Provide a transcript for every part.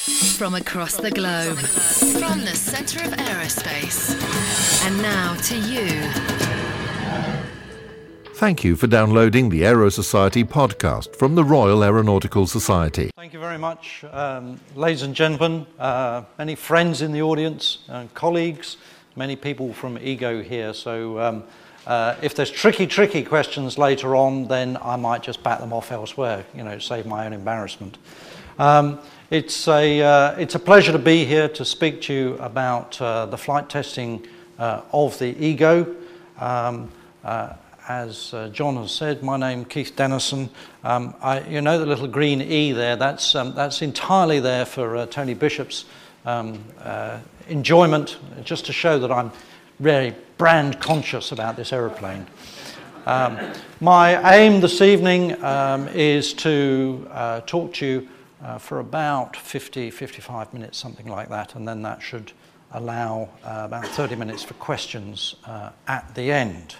From across the globe, from the centre of aerospace. And now to you. Thank you for downloading the Aero Society podcast from the Royal Aeronautical Society. Thank you very much, um, ladies and gentlemen, uh, many friends in the audience, uh, colleagues, many people from EGO here. So um, uh, if there's tricky, tricky questions later on, then I might just bat them off elsewhere, you know, save my own embarrassment. Um, it's, a, uh, it's a pleasure to be here to speak to you about uh, the flight testing uh, of the EGO. Um, as uh, John has said, my name Keith Dennison. Um, I, you know the little green E there, that's, um, that's entirely there for uh, Tony Bishop's um, uh, enjoyment, just to show that I'm very brand conscious about this aeroplane. Um, my aim this evening um, is to uh, talk to you uh, for about 50, 55 minutes, something like that, and then that should allow uh, about 30 minutes for questions at the end.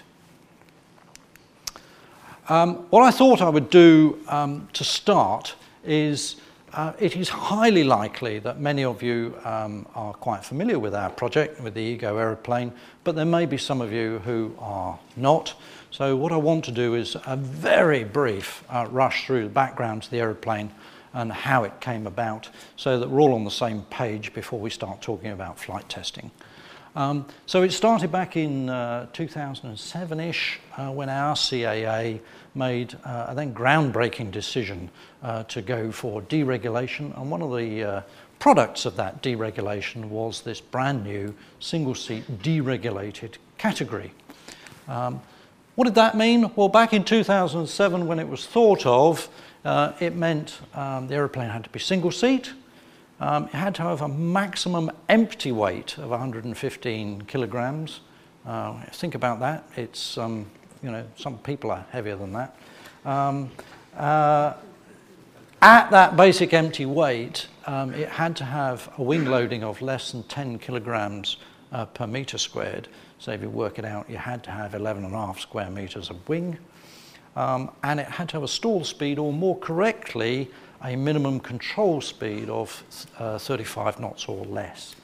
Um, what I thought I would do um, to start is uh, it is highly likely that many of you um, are quite familiar with our project, with the Ego aeroplane, but there may be some of you who are not. So what I want to do is a very brief uh, rush through the background to the aeroplane and how it came about so that we're all on the same page before we start talking about flight testing. Um, so it started back in uh, 2007-ish uh, when our CAA made uh, a then groundbreaking decision uh, to go for deregulation. And one of the uh, products of that deregulation was this brand new single-seat deregulated category. Um, what did that mean? Well, back in 2007 when it was thought of, uh, it meant um, the aeroplane had to be single-seat, um, it had to have a maximum empty weight of 115 kilograms. Uh, think about that. It's, um, you know, some people are heavier than that. Um, uh, at that basic empty weight, um, it had to have a wing loading of less than 10 kilograms uh, per meter squared. So if you work it out, you had to have 11 and a half square meters of wing. Um, and it had to have a stall speed, or more correctly, a minimum control speed of uh, 35 knots or less.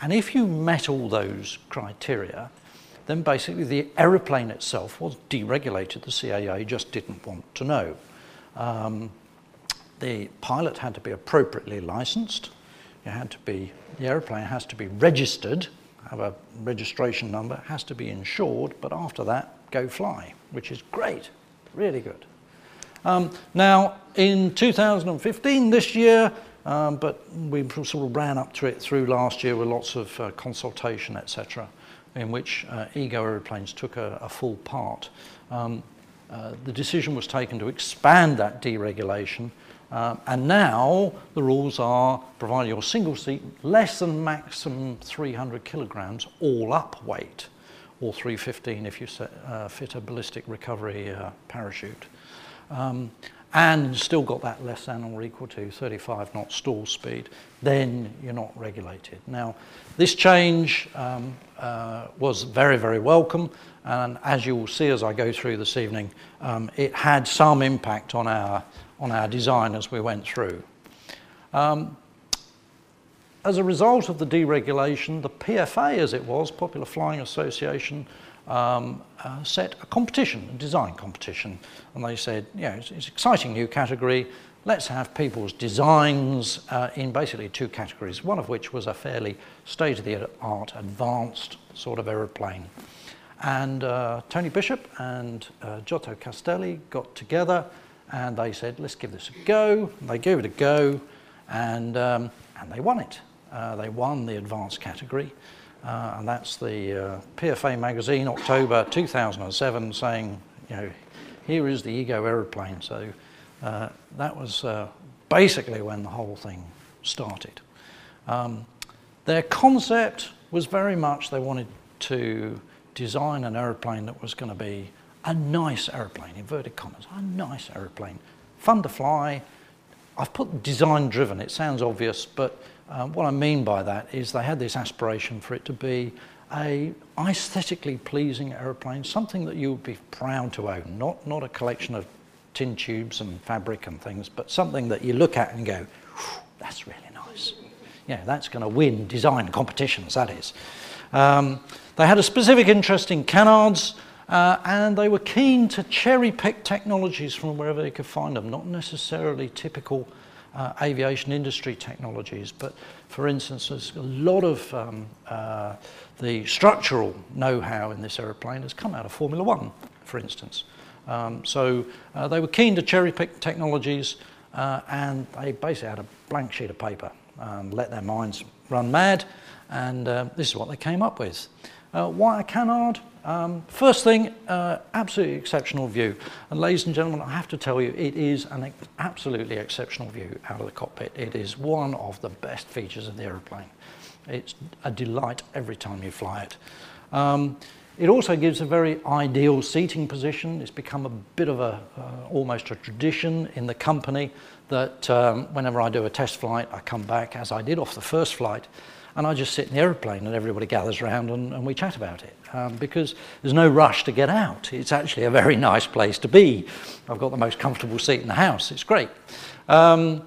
And if you met all those criteria, then basically the aeroplane itself was deregulated. The CAA just didn't want to know. Um, the pilot had to be appropriately licensed. It had to be, the aeroplane has to be registered, have a registration number, has to be insured, but after that, go fly, which is great, really good. Um, now, in 2015, this year, um, but we sort of ran up to it through last year with lots of uh, consultation, etc., in which uh, ego aeroplanes took a, a full part. Um, uh, the decision was taken to expand that deregulation, uh, and now the rules are provided your single seat less than maximum 300 kilograms all up weight, or 315 if you set, uh, fit a ballistic recovery uh, parachute um, and still got that less than or equal to 35 knot stall speed, then you're not regulated. Now, this change um, uh, was very, very welcome, and as you will see as I go through this evening, um, it had some impact on our, on our design as we went through. Um, as a result of the deregulation, the PFA, as it was, Popular Flying Association, um, uh, set a competition, a design competition. And they said, yeah, it's, it's an exciting new category. Let's have people's designs uh, in basically two categories, one of which was a fairly state-of-the-art, advanced sort of aeroplane. And uh, Tony Bishop and uh, Giotto Castelli got together and they said, let's give this a go. And they gave it a go and, um, and they won it. Uh, they won the advanced category. Uh, and that's the uh, PFA magazine, October 2007, saying, you know, here is the Ego aeroplane. So uh, that was basically when the whole thing started. Um, their concept was very much they wanted to design an aeroplane that was going to be a nice aeroplane, inverted commas, a nice aeroplane, fun to fly. I've put design driven, it sounds obvious, but um, what I mean by that is they had this aspiration for it to be a aesthetically pleasing aeroplane, something that you would be proud to own, not, not a collection of tin tubes and fabric and things, but something that you look at and go, That's really nice. Yeah, that's going to win design competitions, that is. Um, they had a specific interest in canards, uh, and they were keen to cherry pick technologies from wherever they could find them, not necessarily typical uh, aviation industry technologies, but for instance, there's a lot of um, uh, the structural know-how in this aeroplane has come out of Formula One, for instance. Um, so uh, they were keen to cherry pick technologies uh, and they basically had a blank sheet of paper, um, let their minds run mad, and uh, this is what they came up with. Uh, a canard? Um, first thing, uh, absolutely exceptional view. And ladies and gentlemen, I have to tell you, it is an ex absolutely exceptional view out of the cockpit. It is one of the best features of the aeroplane. It's a delight every time you fly it. Um, it also gives a very ideal seating position. It's become a bit of a, uh, almost a tradition in the company that um, whenever I do a test flight, I come back, as I did off the first flight, and I just sit in the aeroplane and everybody gathers around and, and we chat about it um, because there's no rush to get out. It's actually a very nice place to be. I've got the most comfortable seat in the house. It's great. Um,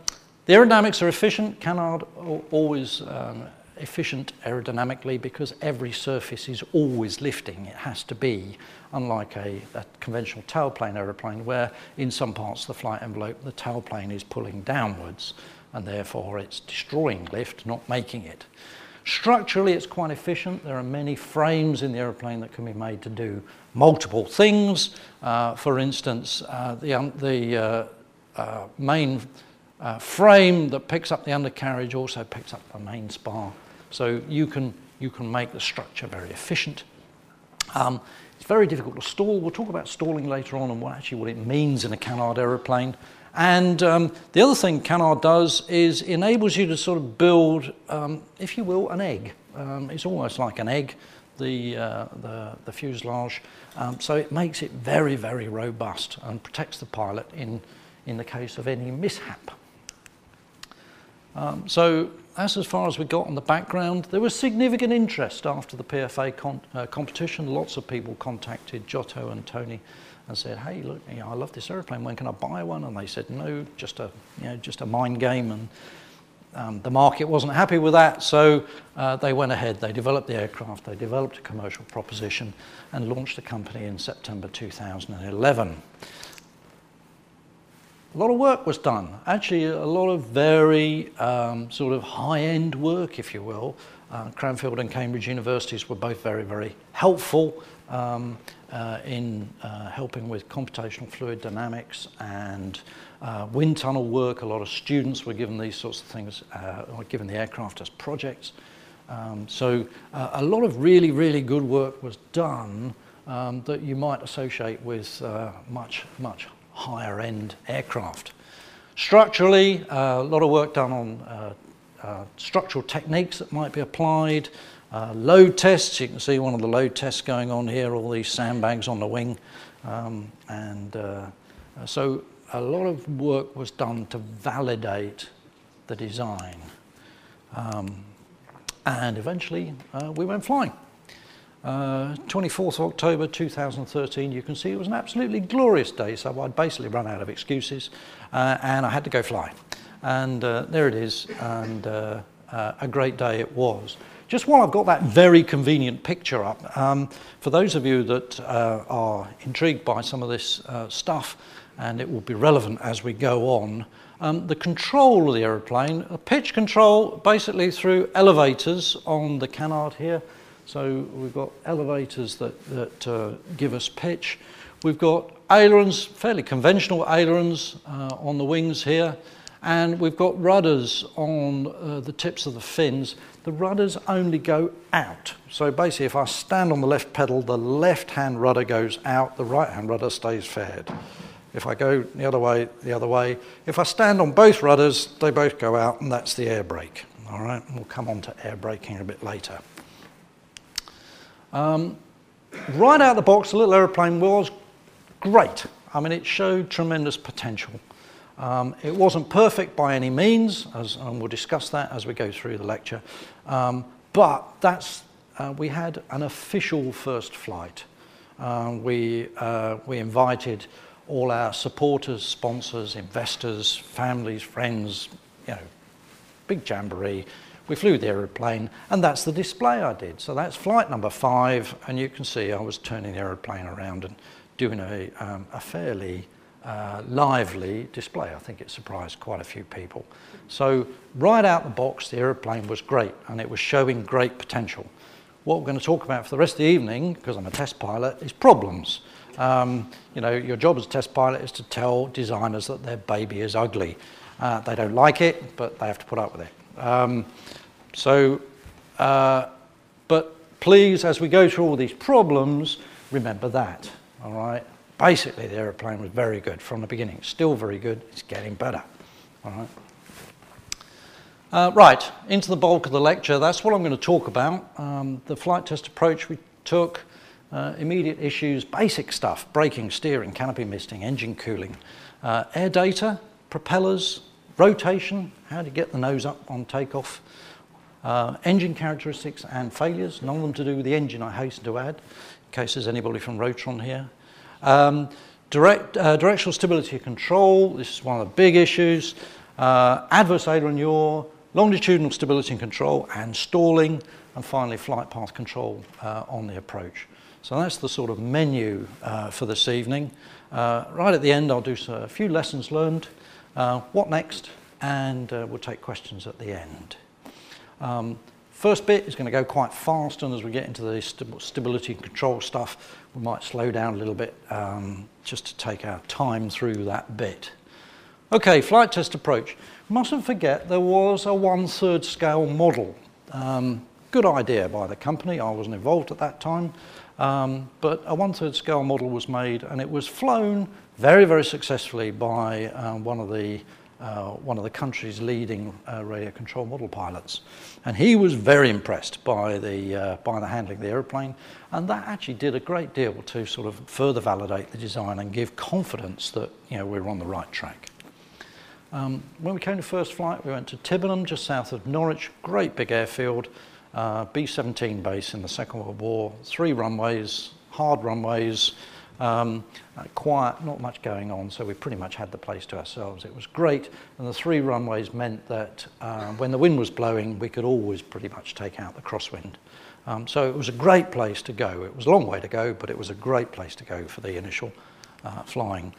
the aerodynamics are efficient. Canard always um, efficient aerodynamically because every surface is always lifting. It has to be, unlike a, a conventional tailplane aeroplane where in some parts of the flight envelope the tailplane is pulling downwards and therefore it's destroying lift, not making it. Structurally, it's quite efficient. There are many frames in the aeroplane that can be made to do multiple things. Uh, for instance, uh, the, um, the uh, uh main uh, frame that picks up the undercarriage also picks up the main spar. So you can, you can make the structure very efficient. Um, it's very difficult to stall. We'll talk about stalling later on and what actually what it means in a canard aeroplane. And um, the other thing Canard does is enables you to sort of build, um, if you will, an egg. Um, it's almost like an egg, the, uh, the, the, fuselage. Um, so it makes it very, very robust and protects the pilot in, in the case of any mishap. Um, so that's as far as we got on the background. There was significant interest after the PFA uh, competition. Lots of people contacted Giotto and Tony and said, "Hey, look, you know, I love this airplane. When can I buy one?" And they said, "No, just a you know, just a mind game." And um, the market wasn't happy with that, so uh, they went ahead. They developed the aircraft. They developed a commercial proposition and launched the company in September 2011. A lot of work was done. Actually, a lot of very um, sort of high-end work, if you will. Uh, Cranfield and Cambridge universities were both very, very helpful um, uh, in uh, helping with computational fluid dynamics and uh, wind tunnel work. A lot of students were given these sorts of things, uh, or given the aircraft as projects. Um, so uh, a lot of really, really good work was done um, that you might associate with uh, much, much higher end aircraft. Structurally, a lot of work done on structural techniques that might be applied, uh, load tests, you can see one of the load tests going on here, all these sandbags on the wing. Um, and uh, so a lot of work was done to validate the design. Um, and eventually uh, we went flying. 24th uh, October 2013, you can see it was an absolutely glorious day, so I'd basically run out of excuses, uh, and I had to go fly. And uh, there it is, and a great day it was. Just while I've got that very convenient picture up, um, for those of you that uh, are intrigued by some of this uh, stuff, and it will be relevant as we go on, um, the control of the aeroplane, pitch control basically through elevators on the canard here. So we've got elevators that, that uh, give us pitch. We've got ailerons, fairly conventional ailerons uh, on the wings here and we've got rudders on uh, the tips of the fins. The rudders only go out. So basically, if I stand on the left pedal, the left-hand rudder goes out, the right-hand rudder stays faired. If I go the other way, the other way. If I stand on both rudders, they both go out, and that's the air brake. All right, we'll come on to air braking a bit later. Um, right out of the box, the little aeroplane was great. I mean, it showed tremendous potential. Um, it wasn't perfect by any means, as, and we'll discuss that as we go through the lecture, um, but that's, uh, we had an official first flight. Uh, we, uh, we invited all our supporters, sponsors, investors, families, friends, you know, big jamboree. We flew the aeroplane, and that's the display I did. So that's flight number five, and you can see I was turning the aeroplane around and doing a, um, a fairly lively display. I think it surprised quite a few people. So right out the box, the aeroplane was great, and it was showing great potential. What we're going to talk about for the rest of the evening, because I'm a test pilot, is problems. Um, you know, your job as a test pilot is to tell designers that their baby is ugly. Uh, they don't like it, but they have to put up with it. Um, so, uh, but please, as we go through all these problems, remember that, all right? Basically, the aeroplane was very good from the beginning. Still very good. It's getting better, all right? Uh, right, into the bulk of the lecture. That's what I'm going to talk about. Um, the flight test approach we took, uh, immediate issues, basic stuff, braking, steering, canopy misting, engine cooling, uh, air data, propellers, rotation, how to get the nose up on takeoff, uh, engine characteristics and failures, none of them to do with the engine, I hasten to add, in case there's anybody from Rotron here. Um, direct, uh, directional stability control, this is one of the big issues. Uh, adverse aileron yaw, longitudinal stability and control, and stalling, and finally flight path control uh, on the approach. So that's the sort of menu uh, for this evening. Uh, right at the end, I'll do a few lessons learned, uh, what next, and we'll take questions at the end. Um, first bit is going to go quite fast, and as we get into the st stability and control stuff, we might slow down a little bit um, just to take our time through that bit. Okay, flight test approach. Mustn't forget there was a one-third scale model. Um, good idea by the company. I wasn't involved at that time. Um, but a one-third scale model was made and it was flown very, very successfully by um, one of the uh, one of the country's leading uh, radio control model pilots. And he was very impressed by the, uh, by the handling of the aeroplane, and that actually did a great deal to sort of further validate the design and give confidence that you know, we were on the right track. Um, when we came to first flight, we went to Tibenham, just south of Norwich, great big airfield, uh, B-17 base in the Second World War, three runways, hard runways, um, uh, quiet, not much going on, so we pretty much had the place to ourselves. It was great, and the three runways meant that uh, when the wind was blowing, we could always pretty much take out the crosswind. Um, so it was a great place to go. It was a long way to go, but it was a great place to go for the initial uh, flying.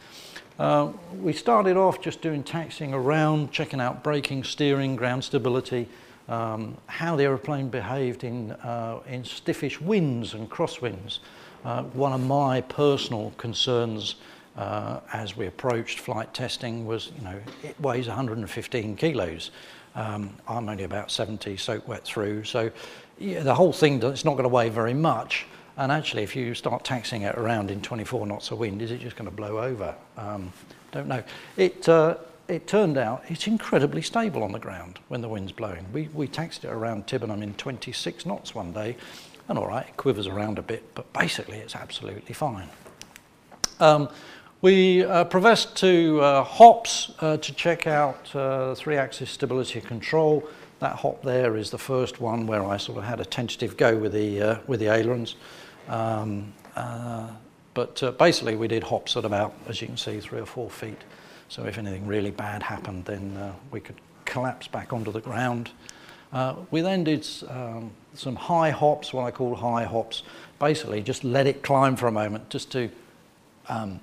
Uh, we started off just doing taxiing around, checking out braking, steering, ground stability, um, how the aeroplane behaved in, uh, in stiffish winds and crosswinds. Uh, one of my personal concerns uh, as we approached flight testing was, you know, it weighs 115 kilos. Um, I'm only about 70, soaked wet through. So yeah, the whole thing, it's not going to weigh very much. And actually, if you start taxing it around in 24 knots of wind, is it just going to blow over? Um, don't know. It, uh, it turned out it's incredibly stable on the ground when the wind's blowing. We, we taxed it around Tibenham in 26 knots one day, and all right, it quivers around a bit, but basically it's absolutely fine. Um, we uh, progressed to uh, hops uh, to check out uh, three-axis stability control. That hop there is the first one where I sort of had a tentative go with the, uh, with the ailerons. Um, uh, but basically, we did hops at about, as you can see, three or four feet. So if anything really bad happened, then we could collapse back onto the ground. We then did um, some high hops, what I call high hops. Basically, just let it climb for a moment, just to um,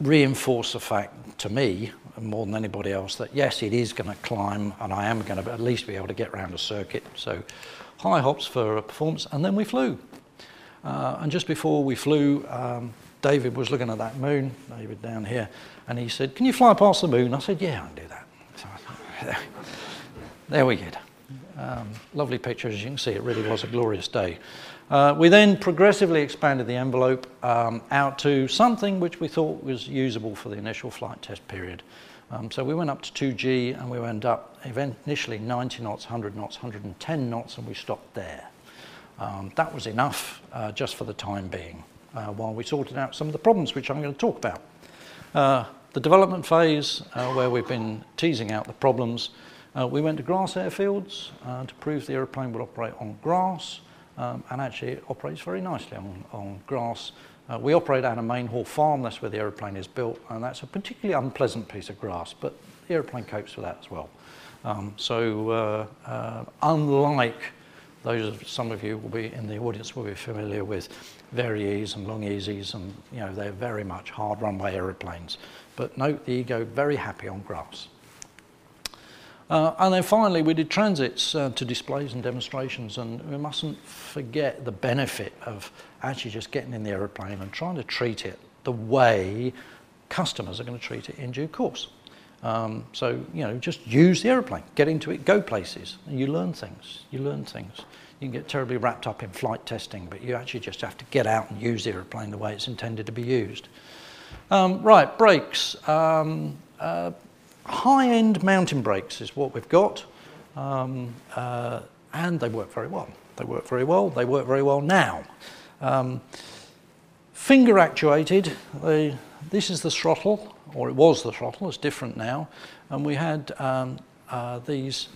reinforce the fact to me, more than anybody else, that yes, it is going to climb, and I am going to at least be able to get around a circuit. So high hops for a performance, and then we flew. Uh, and just before we flew, um, David was looking at that moon, David down here, and he said, Can you fly past the moon? I said, Yeah, I can do that. So, there we get. Um, lovely picture, as you can see, it really was a glorious day. Uh, we then progressively expanded the envelope um, out to something which we thought was usable for the initial flight test period. Um, so we went up to 2G and we went up initially 90 knots, 100 knots, 110 knots, and we stopped there. Um, that was enough uh, just for the time being uh, while we sorted out some of the problems which I'm going to talk about. Uh, the development phase, uh, where we've been teasing out the problems, uh, we went to grass airfields uh, to prove the aeroplane would operate on grass, um, and actually it operates very nicely on, on grass. Uh, we operate out of Mainhall Farm, that's where the aeroplane is built, and that's a particularly unpleasant piece of grass, but the aeroplane copes with that as well. Um, so uh, uh, unlike those of some of you will be in the audience will be familiar with VariEze and Long-EZs, and you know they're very much hard runway aeroplanes. But note the Ego very happy on grass. Uh, and then finally, we did transits uh, to displays and demonstrations, and we mustn't forget the benefit of actually just getting in the aeroplane and trying to treat it the way customers are going to treat it in due course. Um, so, you know, just use the aeroplane, get into it, go places, and you learn things. You learn things. You can get terribly wrapped up in flight testing, but you actually just have to get out and use the aeroplane the way it's intended to be used. Um, right, brakes. Um, uh, high-end mountain brakes is what we've got, um, uh, and they work very well. They work very well. They work very well now. Um, finger actuated. They, this is the throttle, or it was the throttle. It's different now, and we had um, uh, these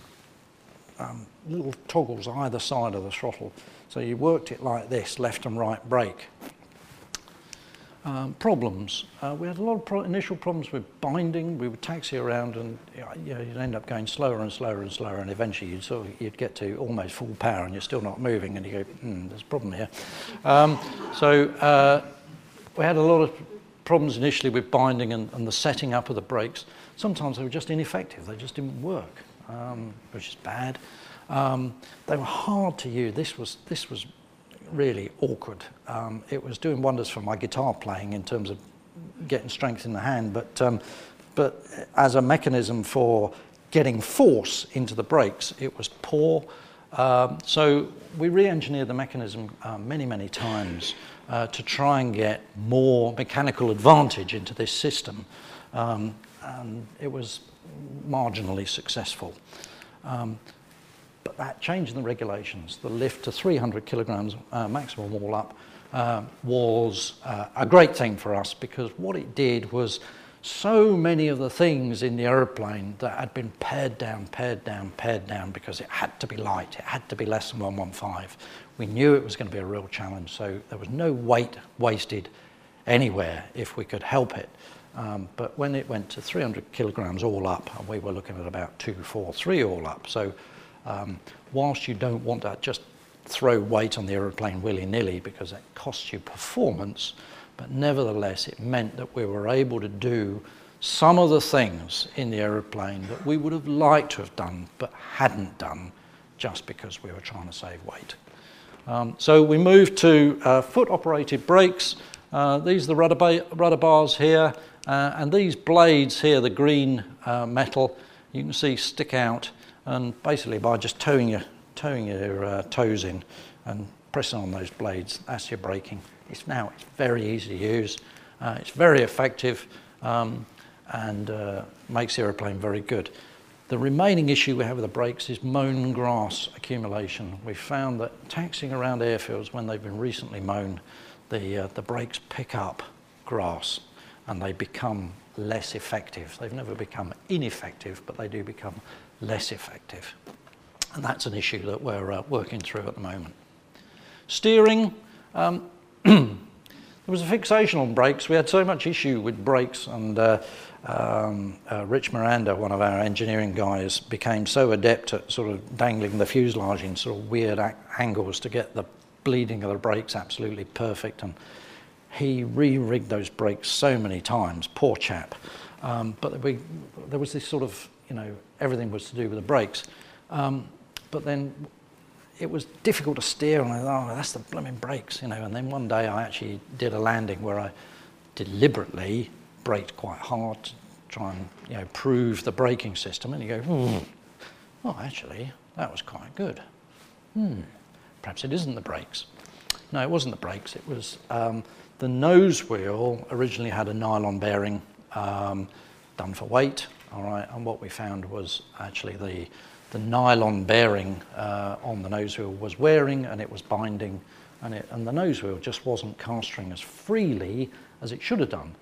um, little toggles either side of the throttle. So you worked it like this, left and right brake. Um, problems. Uh, we had a lot of pro initial problems with binding. We would taxi around and you you'd end up going slower and slower and slower and eventually you'd, sort of, you'd get to almost full power and you're still not moving and you go, hmm, there's a problem here. Um, so uh, we had a lot of problems initially with binding and, and, the setting up of the brakes. Sometimes they were just ineffective. They just didn't work, um, which is bad. Um, they were hard to use. This was, this was really awkward. Um, it was doing wonders for my guitar playing in terms of getting strength in the hand, but, um, but as a mechanism for getting force into the brakes, it was poor. Um, so we re-engineered the mechanism uh, many, many times uh, to try and get more mechanical advantage into this system. Um, and it was marginally successful. But that change in the regulations, the lift to 300 kilograms uh, maximum wall up, uh, was uh, a great thing for us because what it did was so many of the things in the aeroplane that had been pared down, pared down, pared down because it had to be light, it had to be less than 115. We knew it was going to be a real challenge, so there was no weight wasted anywhere if we could help it. Um, but when it went to 300 kilograms all up, and we were looking at about 243 all up, so um, whilst you don't want to just throw weight on the aeroplane willy-nilly because that costs you performance, but nevertheless it meant that we were able to do some of the things in the aeroplane that we would have liked to have done but hadn't done just because we were trying to save weight. Um, so we moved to uh, foot-operated brakes. Uh, these are the rudder, ba rudder bars here, uh, and these blades here, the green uh, metal, you can see stick out and basically by just towing your, towing your uh, toes in and pressing on those blades, that's your braking. It's now it's very easy to use, uh, it's very effective um, and uh, makes the aeroplane very good. The remaining issue we have with the brakes is mown grass accumulation. We've found that taxiing around airfields when they've been recently mown, the, uh, the brakes pick up grass and they become less effective. They've never become ineffective, but they do become less effective. And that's an issue that we're uh, working through at the moment. Steering, um, there was a fixation on brakes. We had so much issue with brakes and uh, um, uh, Rich Miranda, one of our engineering guys, became so adept at sort of dangling the fuselage in sort of weird angles to get the bleeding of the brakes absolutely perfect. And he re-rigged those brakes so many times, poor chap. Um, but we, there was this sort of you know, everything was to do with the brakes. Um, but then it was difficult to steer, and I thought, oh, that's the blooming brakes, you know. And then one day I actually did a landing where I deliberately braked quite hard to try and, you know, prove the braking system. And you go, hmm, oh, actually, that was quite good. Hmm, perhaps it isn't the brakes. No, it wasn't the brakes. It was um, the nose wheel originally had a nylon bearing um, done for weight. All right, and what we found was actually the, the nylon bearing uh, on the nose wheel was wearing and it was binding, and, it, and the nose wheel just wasn't castering as freely as it should have done.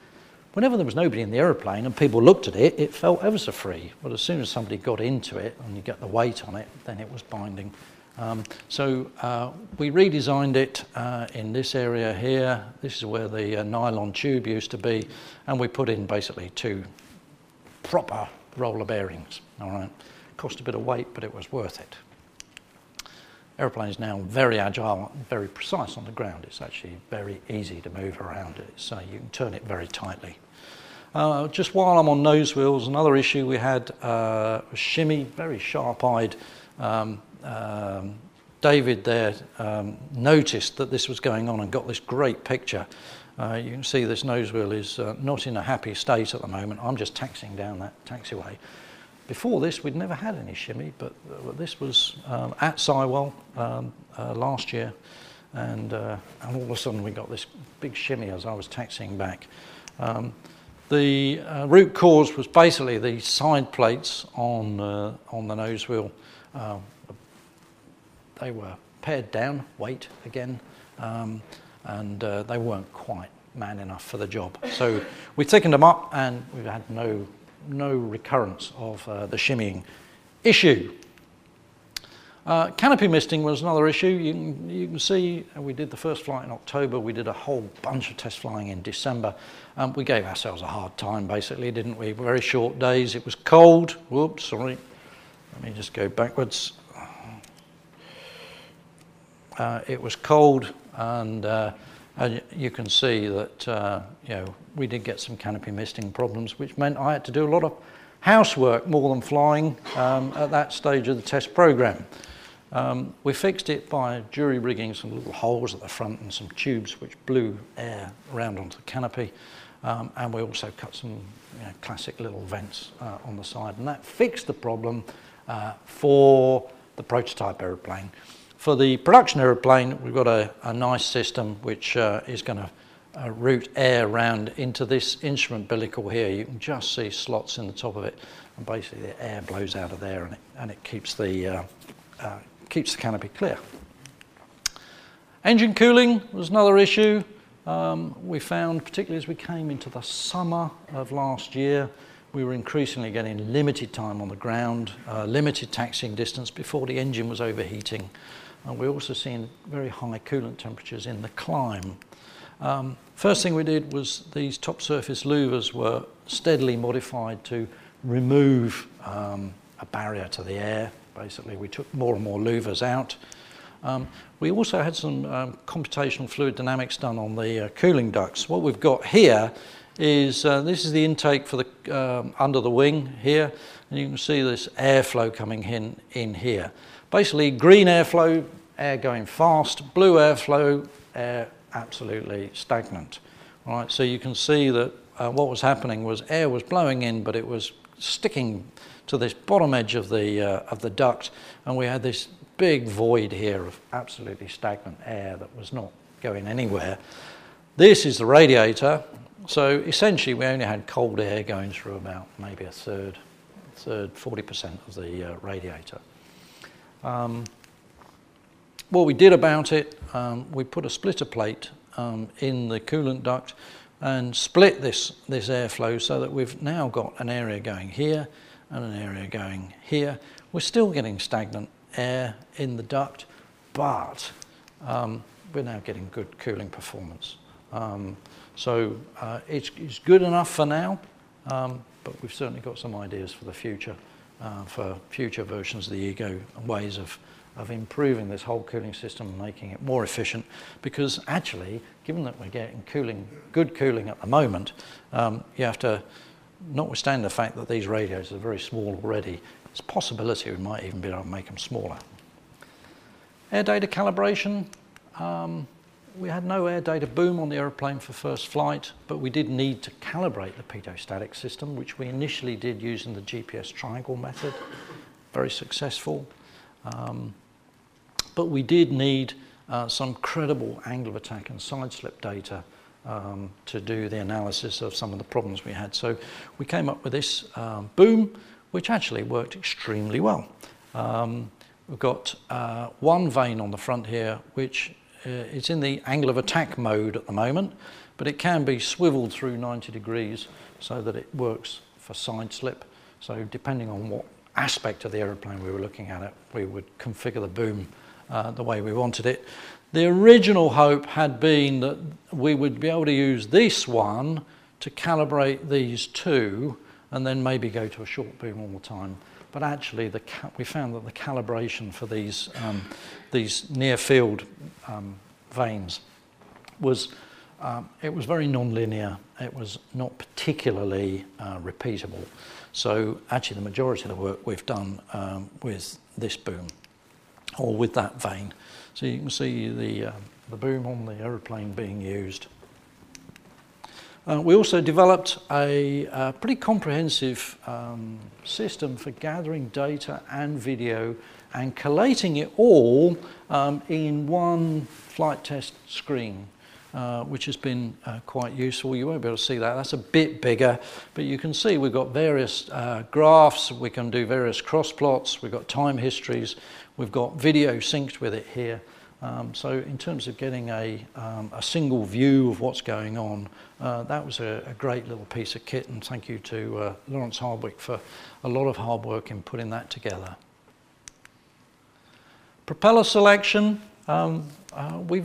Whenever there was nobody in the aeroplane and people looked at it, it felt ever so free. But as soon as somebody got into it and you get the weight on it, then it was binding. Um, so uh, we redesigned it uh, in this area here. This is where the uh, nylon tube used to be, and we put in basically two proper roller bearings, all right? cost a bit of weight, but it was worth it. Aeroplane is now very agile, very precise on the ground. It's actually very easy to move around it, so you can turn it very tightly. Uh, just while I'm on nose wheels, another issue we had uh, was shimmy, very sharp-eyed. Um, um, David there um, noticed that this was going on and got this great picture. Uh, you can see this nose wheel is uh, not in a happy state at the moment. I'm just taxiing down that taxiway. Before this, we'd never had any shimmy, but uh, this was um, at Sywell um, uh, last year, and, uh, and all of a sudden we got this big shimmy as I was taxiing back. Um, the uh, root cause was basically the side plates on, on the nose wheel. They were pared down, weight again, and they weren't quite man enough for the job. So we thickened them up and we've had no no recurrence of uh, the shimmying issue. Uh, canopy misting was another issue. You can, you can see uh, we did the first flight in October. We did a whole bunch of test flying in December. Um, we gave ourselves a hard time, basically, didn't we? Very short days. It was cold. Whoops, sorry. Let me just go backwards. Uh, it was cold and uh, and you can see that uh, you know we did get some canopy misting problems, which meant I had to do a lot of housework more than flying um, at that stage of the test program. Um, we fixed it by jury rigging some little holes at the front and some tubes which blew air around onto the canopy. Um, and we also cut some you know, classic little vents uh, on the side. And that fixed the problem uh, for the prototype aeroplane. For the production aeroplane, we've got a, a nice system which uh, is going to uh, route air around into this instrument bellicle here. You can just see slots in the top of it, and basically the air blows out of there, and it, and it keeps the uh, uh keeps the canopy clear. Engine cooling was another issue. Um, we found, particularly as we came into the summer of last year, we were increasingly getting limited time on the ground, uh, limited taxiing distance before the engine was overheating. And we're also seeing very high coolant temperatures in the climb. Um, first thing we did was these top surface louvers were steadily modified to remove um, a barrier to the air. Basically, we took more and more louvers out. Um, we also had some um, computational fluid dynamics done on the uh, cooling ducts. What we've got here is uh, this is the intake for the um, under the wing here, and you can see this airflow coming in in here. Basically, green airflow, air going fast, blue airflow, air absolutely stagnant. Right, so you can see that uh, what was happening was air was blowing in, but it was sticking to this bottom edge of the uh, of the duct, and we had this big void here of absolutely stagnant air that was not going anywhere. This is the radiator. So essentially, we only had cold air going through about maybe a third, third, 40% of the uh, radiator. Um, what we did about it, um, we put a splitter plate um, in the coolant duct and split this, this airflow so that we've now got an area going here and an area going here. We're still getting stagnant air in the duct, but um, we're now getting good cooling performance. Um, so uh, it's, it's, good enough for now, um, but we've certainly got some ideas for the future, uh, for future versions of the Ego and ways of of improving this whole cooling system and making it more efficient because actually, given that we're getting cooling, good cooling at the moment, um, you have to, notwithstanding the fact that these radiators are very small already, there's a possibility we might even be able to make them smaller. Air data calibration. Um, we had no air data boom on the aeroplane for first flight, but we did need to calibrate the pitot-static system, which we initially did using the GPS triangle method. Very successful. Um, but we did need uh, some credible angle of attack and side slip data um, to do the analysis of some of the problems we had. So we came up with this um, boom, which actually worked extremely well. Um, we've got uh, one vane on the front here, which uh, is in the angle of attack mode at the moment, but it can be swiveled through 90 degrees so that it works for side slip. So depending on what aspect of the aeroplane we were looking at it, we would configure the boom uh, the way we wanted it. The original hope had been that we would be able to use this one to calibrate these two and then maybe go to a short boom all the time. but actually we found that the calibration for these, um, these near field um, vanes was um, it was very non-linear. It was not particularly uh, repeatable. So actually the majority of the work we've done um, with this boom or with that vane. So you can see the, uh, the boom on the aeroplane being used. Uh, we also developed a, a pretty comprehensive um, system for gathering data and video and collating it all um, in one flight test screen, uh, which has been uh, quite useful. You won't be able to see that. That's a bit bigger, but you can see we've got various uh, graphs. We can do various cross plots. We've got time histories. We've got video synced with it here. Um, so in terms of getting a, um, a single view of what's going on, uh, that was a, a, great little piece of kit and thank you to uh, Lawrence Hardwick for a lot of hard work in putting that together. Propeller selection, um, uh, we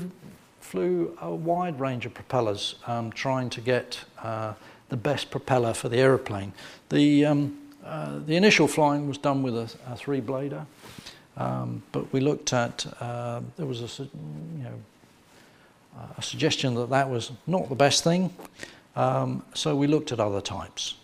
flew a wide range of propellers um, trying to get uh, the best propeller for the aeroplane. The, um, uh, the initial flying was done with a, a three-blader. Um, but we looked at, uh, there was a, you know, a suggestion that that was not the best thing. Um, so we looked at other types.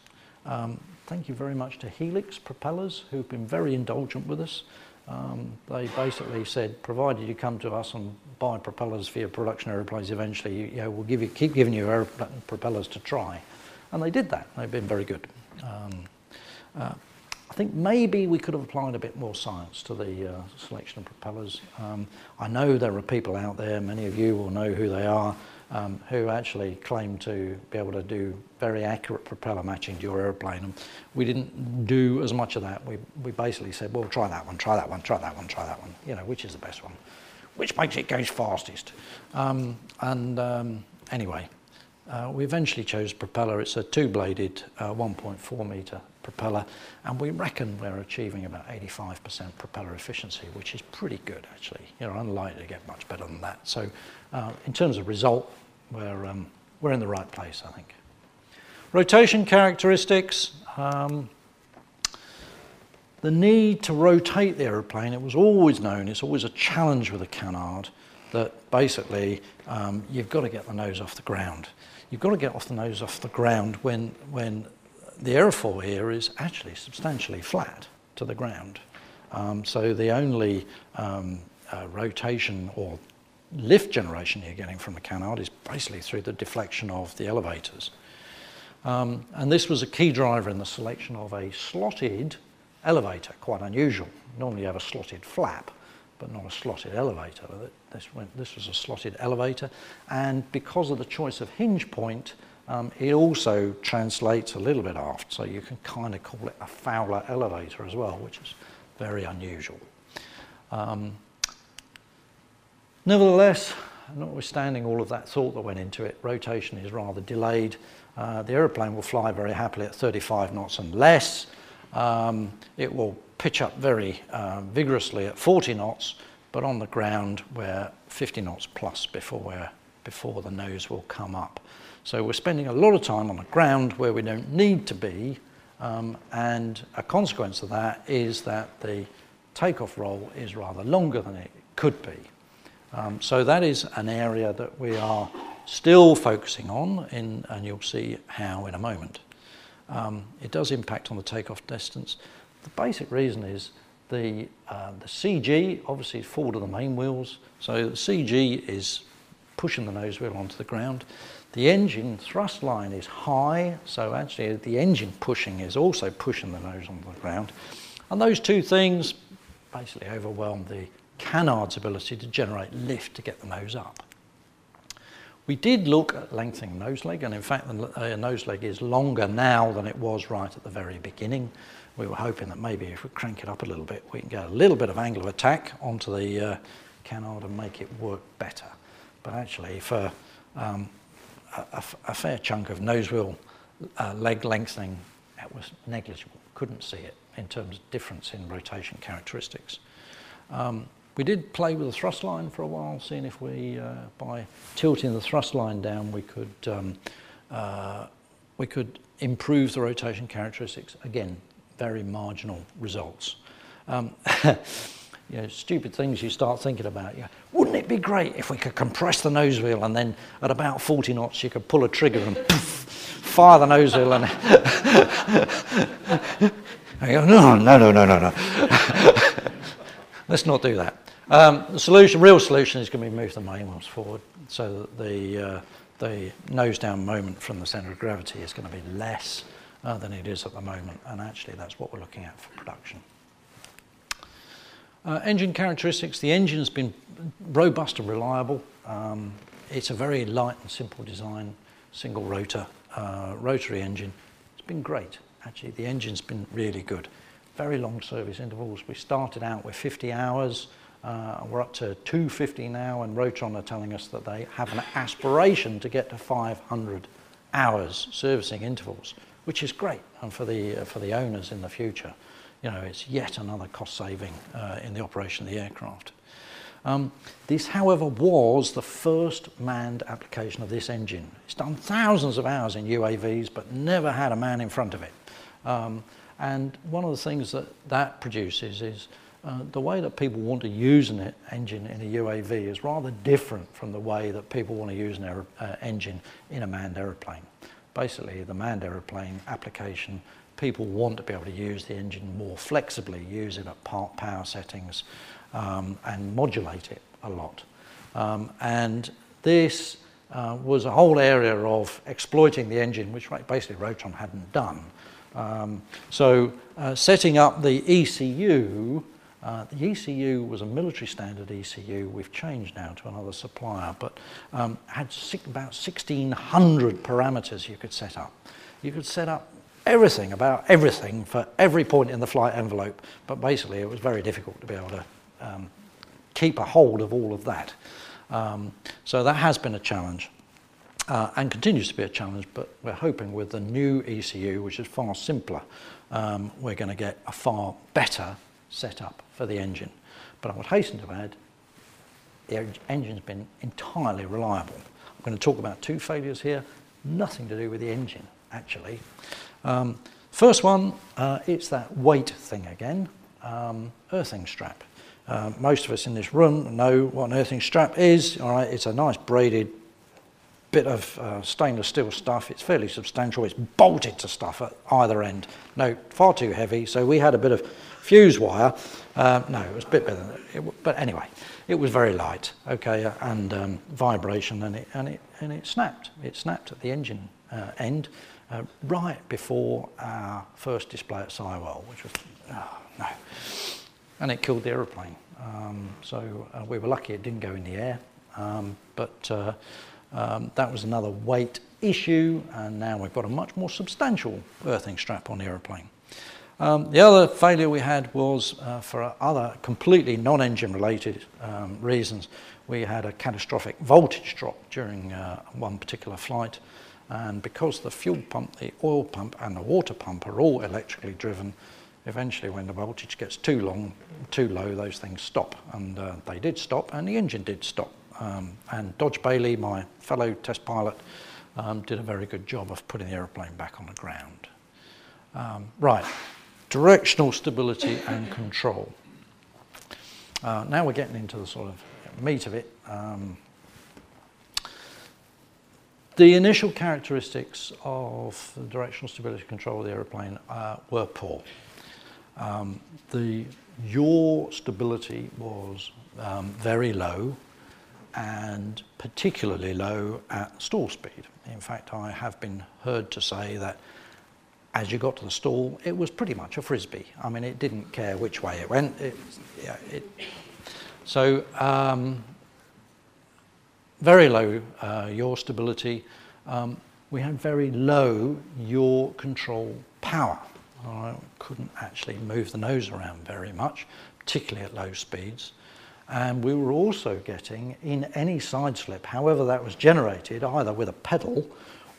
Um, thank you very much to Helix Propellers, who've been very indulgent with us. Um, they basically said, provided you come to us and buy propellers for your production aeroplanes, eventually you, you know, we'll give you, keep giving you propellers to try. And they did that. They've been very good. Um, uh, I think maybe we could have applied a bit more science to the uh, selection of propellers. Um, I know there are people out there, many of you will know who they are, um, who actually claim to be able to do very accurate propeller matching to your aeroplane. And we didn't do as much of that. We, we basically said, well, try that one, try that one, try that one, try that one. You know, which is the best one? Which makes it go fastest? Um, and um, anyway, uh, we eventually chose propeller. It's a two-bladed uh, 1.4 metre propeller, and we reckon we're achieving about 85% propeller efficiency, which is pretty good actually. You're unlikely to get much better than that. So uh, in terms of result, we're, um, we're in the right place, I think. Rotation characteristics. Um, the need to rotate the aeroplane, it was always known, it's always a challenge with a canard, that basically um, you've got to get the nose off the ground you've got to get off the nose off the ground when, when the aerofoil here is actually substantially flat to the ground. Um, so the only um, uh, rotation or lift generation you're getting from the canard is basically through the deflection of the elevators. Um, and this was a key driver in the selection of a slotted elevator, quite unusual. Normally you have a slotted flap, but not a slotted elevator. This, went, this was a slotted elevator, and because of the choice of hinge point, um, it also translates a little bit aft, so you can kind of call it a Fowler elevator as well, which is very unusual. Um, nevertheless, notwithstanding all of that thought that went into it, rotation is rather delayed. Uh, the aeroplane will fly very happily at 35 knots and less. Um, it will pitch up very uh, vigorously at 40 knots, but on the ground we're 50 knots plus before, we're, before the nose will come up. So we're spending a lot of time on the ground where we don't need to be, um, and a consequence of that is that the takeoff roll is rather longer than it could be. Um, so that is an area that we are still focusing on, in, and you'll see how in a moment. Um, it does impact on the takeoff distance. The basic reason is the, uh, the CG obviously is forward of the main wheels, so the CG is pushing the nose wheel onto the ground. The engine thrust line is high, so actually the engine pushing is also pushing the nose onto the ground. And those two things basically overwhelm the canard's ability to generate lift to get the nose up. We did look at lengthening nose leg, and in fact the uh, nose leg is longer now than it was right at the very beginning we were hoping that maybe if we crank it up a little bit, we can get a little bit of angle of attack onto the uh, canard and make it work better. But actually, for um, a, a, fair chunk of nose wheel uh, leg lengthening, that was negligible. Couldn't see it in terms of difference in rotation characteristics. Um, we did play with the thrust line for a while, seeing if we, uh, by tilting the thrust line down, we could um, uh, we could improve the rotation characteristics. Again, very marginal results. Um, you know, stupid things you start thinking about. You know, wouldn't it be great if we could compress the nose wheel and then at about 40 knots you could pull a trigger and poof, fire the nose wheel and... I go, no, no, no, no, no, no. Let's not do that. Um, the solution, real solution is going to be move the main wheels forward so that the, uh, the nose down moment from the centre of gravity is going to be less uh, than it is at the moment. And actually that's what we're looking at for production. Uh, engine characteristics, the engine's been robust and reliable. Um, it's a very light and simple design, single rotor, uh, rotary engine. It's been great, actually. The engine's been really good. Very long service intervals. We started out with 50 hours. Uh, we're up to 250 now, and Rotron are telling us that they have an aspiration to get to 500 hours servicing intervals, which is great and for the, uh, for the owners in the future you know, it's yet another cost saving uh, in the operation of the aircraft. Um, this, however, was the first manned application of this engine. It's done thousands of hours in UAVs, but never had a man in front of it. Um, and one of the things that that produces is uh, the way that people want to use an engine in a UAV is rather different from the way that people want to use an aer uh, engine in a manned aeroplane. Basically, the manned aeroplane application people want to be able to use the engine more flexibly, use it at part power settings um, and modulate it a lot. Um, and this uh, was a whole area of exploiting the engine, which basically Rotron hadn't done. Um, so uh, setting up the ECU, uh, the ECU was a military standard ECU. We've changed now to another supplier, but um, had about 1,600 parameters you could set up. You could set up everything about everything for every point in the flight envelope, but basically it was very difficult to be able to um, keep a hold of all of that. Um, so that has been a challenge uh, and continues to be a challenge, but we're hoping with the new ECU, which is far simpler, um, we're going to get a far better setup for the engine. But I would hasten to add, the engine's been entirely reliable. I'm going to talk about two failures here, nothing to do with the engine, actually. Um, first one, uh, it's that weight thing again, um, earthing strap. Uh, most of us in this room know what an earthing strap is. All right, it's a nice braided bit of uh, stainless steel stuff. It's fairly substantial. It's bolted to stuff at either end. No, far too heavy. So we had a bit of fuse wire. Uh, no, it was a bit better than it. But anyway, it was very light. Okay, and um, vibration, and it and it and it snapped. It snapped at the engine uh, end uh, right before our first display at Sywell, which was, oh, no. And it killed the aeroplane. Um, so uh, we were lucky it didn't go in the air. Um, but uh, um, that was another weight issue, and now we've got a much more substantial earthing strap on the aeroplane. Um, the other failure we had was uh, for other completely non-engine related um, reasons. We had a catastrophic voltage drop during uh, one particular flight. And because the fuel pump, the oil pump and the water pump are all electrically driven, eventually when the voltage gets too long, too low, those things stop. And uh, they did stop and the engine did stop. Um, and Dodge Bailey, my fellow test pilot, um, did a very good job of putting the aeroplane back on the ground. Um, right, directional stability and control. Uh, now we're getting into the sort of meat of it. Um, the initial characteristics of the directional stability control of the aeroplane uh, were poor. Um, the yaw stability was um, very low and particularly low at stall speed. In fact, I have been heard to say that as you got to the stall, it was pretty much a frisbee. I mean, it didn't care which way it went. It, yeah, it, so um, very low uh, yaw stability. Um, we had very low yaw control power. We couldn't actually move the nose around very much, particularly at low speeds. And we were also getting, in any side slip, however that was generated, either with a pedal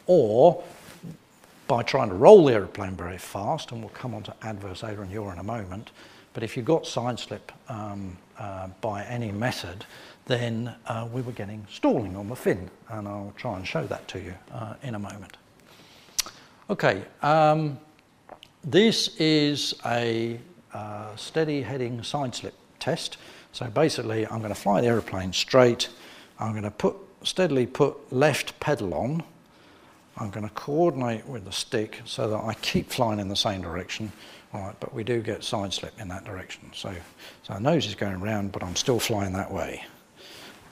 or by trying to roll the aeroplane very fast, and we'll come on to adverse aileron yaw in a moment, but if you got side slip um, uh, by any method, then uh, we were getting stalling on the fin, and I'll try and show that to you uh, in a moment. Okay, um, this is a uh, steady heading side slip test. So basically, I'm going to fly the aeroplane straight. I'm going to put steadily put left pedal on. I'm going to coordinate with the stick so that I keep flying in the same direction. All right, but we do get side slip in that direction. So, so our nose is going around, but I'm still flying that way.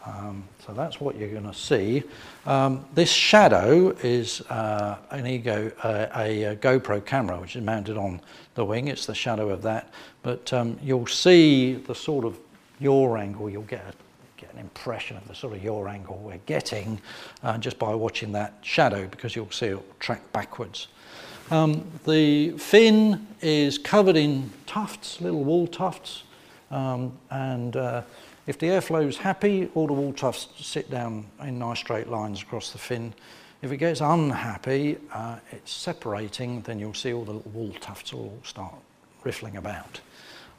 Um, so that's what you're going to see. Um, this shadow is uh, an Ego, uh, a, a, GoPro camera, which is mounted on the wing. It's the shadow of that. But um, you'll see the sort of yaw angle. You'll get, a, get an impression of the sort of yaw angle we're getting uh, just by watching that shadow, because you'll see it track backwards. Um, the fin is covered in tufts, little wool tufts, um, and uh, if the airflow is happy, all the wall tufts sit down in nice straight lines across the fin. If it gets unhappy, uh, it's separating, then you'll see all the little wool tufts all start riffling about.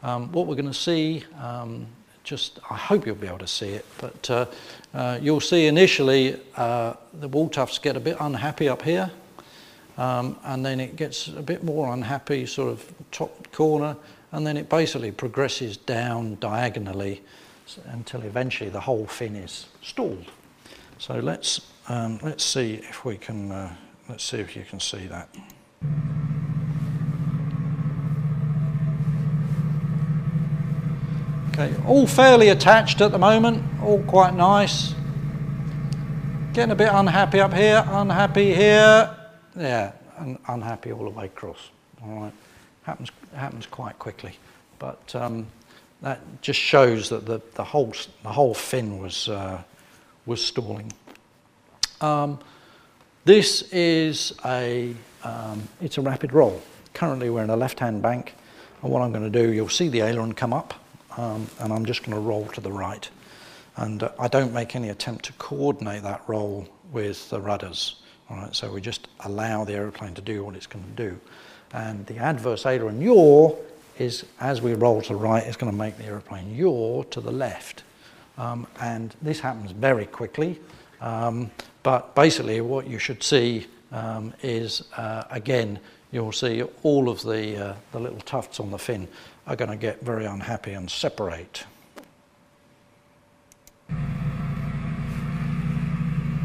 Um, what we're going to see, um, just I hope you'll be able to see it, but uh, uh, you'll see initially uh, the wall tufts get a bit unhappy up here, um, and then it gets a bit more unhappy sort of top corner, and then it basically progresses down diagonally until eventually the whole fin is stalled. So let's, um, let's see if we can, uh, let's see if you can see that. Okay, all fairly attached at the moment, all quite nice. Getting a bit unhappy up here, unhappy here. Yeah, and unhappy all the way across. All right, happens, happens quite quickly. But um, that just shows that the, the, whole, the whole fin was, uh, was stalling. Um, this is a, um, it's a rapid roll. Currently we're in a left-hand bank, and what I'm going to do, you'll see the aileron come up, um, and I'm just going to roll to the right. And uh, I don't make any attempt to coordinate that roll with the rudders. All right, so we just allow the aeroplane to do what it's going to do. And the adverse aileron yaw is as we roll to the right, it's going to make the aeroplane yaw to the left. Um, and this happens very quickly. Um, but basically, what you should see um, is, uh, again, you'll see all of the, uh, the little tufts on the fin are going to get very unhappy and separate.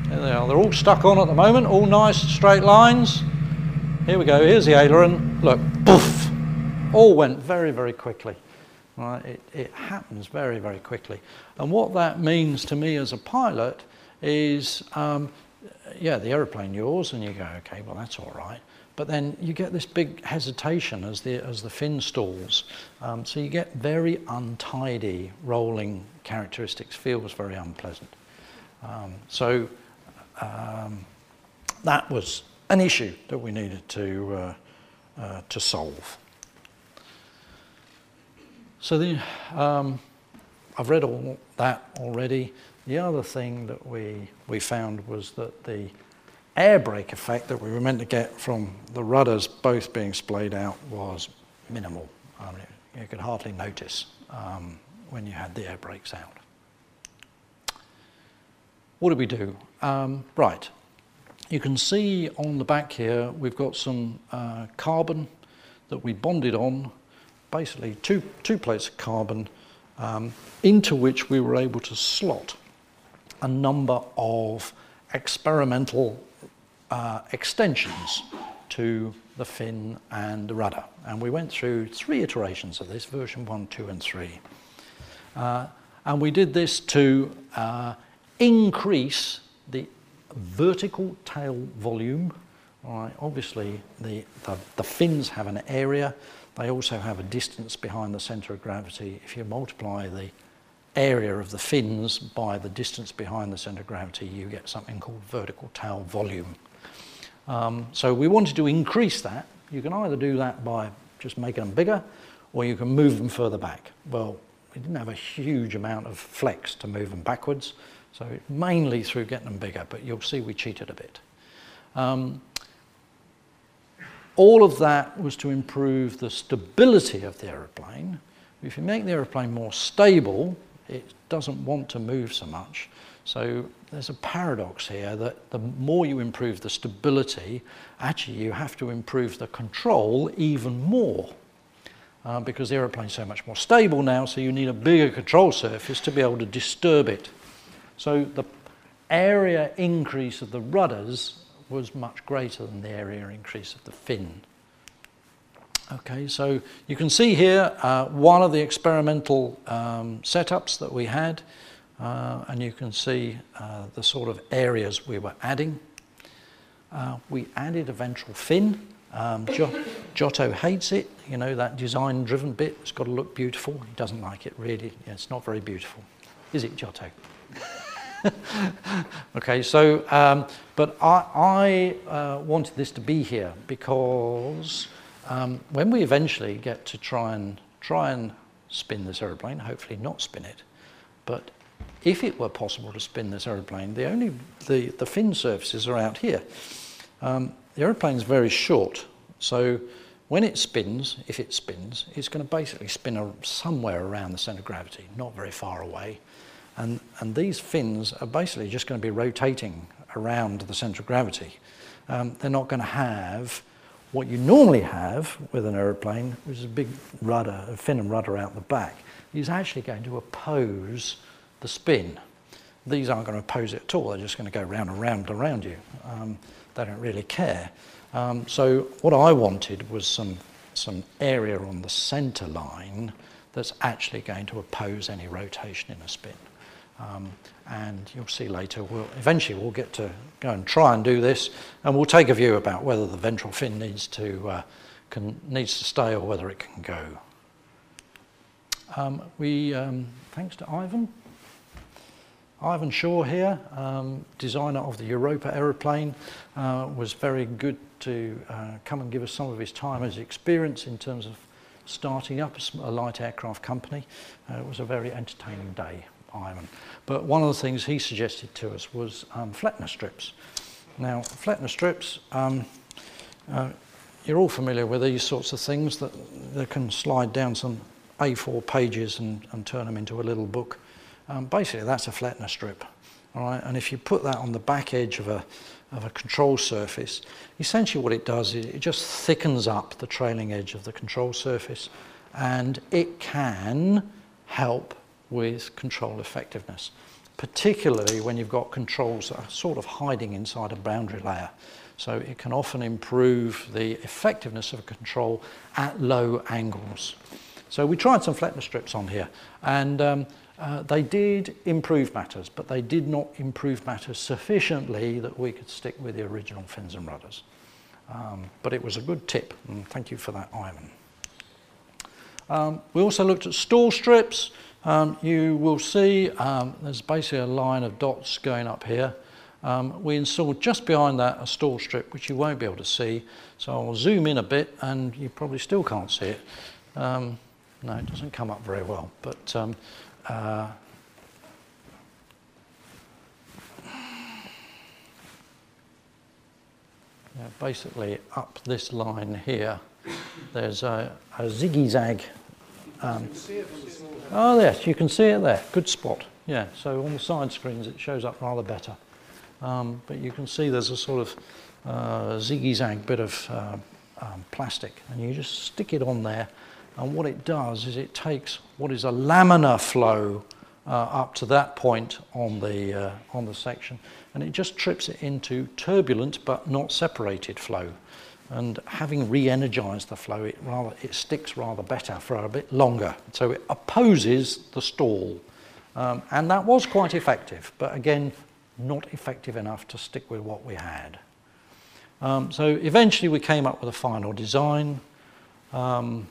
There they are. They're all stuck on at the moment, all nice straight lines. Here we go. Here's the aileron. Look, poof, all went very, very quickly. Right? It, it happens very, very quickly. And what that means to me as a pilot is, um, yeah, the aeroplane yours, and you go, okay, well, that's all right. But then you get this big hesitation as the, as the fin stalls. Um, so you get very untidy rolling characteristics, feels very unpleasant. Um, so um, that was an issue that we needed to, uh, uh, to solve. So the, um, I've read all that already. The other thing that we, we found was that the air brake effect that we were meant to get from the rudders both being splayed out was minimal. I mean, you could hardly notice um, when you had the air brakes out. What do we do? Um, right, you can see on the back here we've got some uh, carbon that we bonded on basically two, two plates of carbon um, into which we were able to slot a number of experimental uh, extensions to the fin and the rudder. And we went through three iterations of this, version one, two, and three. Uh, and we did this to uh, increase the vertical tail volume. All right, obviously, the, the, the fins have an area they also have a distance behind the centre of gravity. If you multiply the area of the fins by the distance behind the centre of gravity, you get something called vertical tail volume. Um, so we wanted to increase that. You can either do that by just making them bigger, or you can move them further back. Well, we didn't have a huge amount of flex to move them backwards, so mainly through getting them bigger, but you'll see we cheated a bit. Um, all of that was to improve the stability of the aeroplane. If you make the aeroplane more stable, it doesn't want to move so much. So there's a paradox here that the more you improve the stability, actually you have to improve the control even more. Uh, because the aeroplane's so much more stable now, so you need a bigger control surface to be able to disturb it. So the area increase of the rudders was much greater than the area increase of the fin. Okay, so you can see here uh, one of the experimental um, setups that we had, uh, and you can see uh, the sort of areas we were adding. Uh, we added a ventral fin. Um, Giotto hates it, you know, that design driven bit. It's got to look beautiful. He doesn't like it really. Yeah, it's not very beautiful. Is it, Giotto? okay, so, um, but I, I uh, wanted this to be here because um, when we eventually get to try and try and spin this aeroplane, hopefully not spin it, but if it were possible to spin this aeroplane, the only the, the fin surfaces are out here. Um, the aeroplane is very short, so when it spins, if it spins, it's going to basically spin somewhere around the centre of gravity, not very far away. And, and these fins are basically just going to be rotating around the centre of gravity. Um, they're not going to have what you normally have with an aeroplane, which is a big rudder, a fin and rudder out the back, is actually going to oppose the spin. These aren't going to oppose it at all. They're just going to go round and round and around you. Um, they don't really care. Um, so what I wanted was some, some area on the centre line that's actually going to oppose any rotation in a spin. Um, and you'll see later, we'll, eventually we'll get to go and try and do this, and we'll take a view about whether the ventral fin needs to, uh, can, needs to stay or whether it can go. Um, we, um, thanks to Ivan, Ivan Shaw here, um, designer of the Europa aeroplane, uh, was very good to uh, come and give us some of his time, his experience in terms of starting up a light aircraft company. Uh, it was a very entertaining day Ivan. But one of the things he suggested to us was um, Flettner strips. Now, Flettner strips, um, uh, you're all familiar with these sorts of things that, that can slide down some A4 pages and, and turn them into a little book. Um, basically, that's a Flettner strip. All right? And if you put that on the back edge of a, of a control surface, essentially what it does is it just thickens up the trailing edge of the control surface and it can help with control effectiveness, particularly when you've got controls that are sort of hiding inside a boundary layer. So it can often improve the effectiveness of a control at low angles. So we tried some Flettner strips on here and um, uh, they did improve matters, but they did not improve matters sufficiently that we could stick with the original fins and rudders. Um, but it was a good tip, and thank you for that, Ivan. Um, we also looked at stall strips. Um, you will see um, there's basically a line of dots going up here. Um, we installed just behind that a stall strip, which you won't be able to see. So I'll zoom in a bit, and you probably still can't see it. Um, no, it doesn't come up very well. But um, uh, basically up this line here, there's a, a zigzag um, oh, yes, you can see it there. Good spot. Yeah, so on the side screens it shows up rather better. Um, but you can see there's a sort of uh, zigzag bit of uh, um, plastic, and you just stick it on there. And what it does is it takes what is a laminar flow uh, up to that point on the, uh, on the section, and it just trips it into turbulent but not separated flow and having re-energized the flow, it, rather, it sticks rather better for a bit longer. So it opposes the stall. Um, and that was quite effective, but again, not effective enough to stick with what we had. Um, so eventually we came up with a final design, um,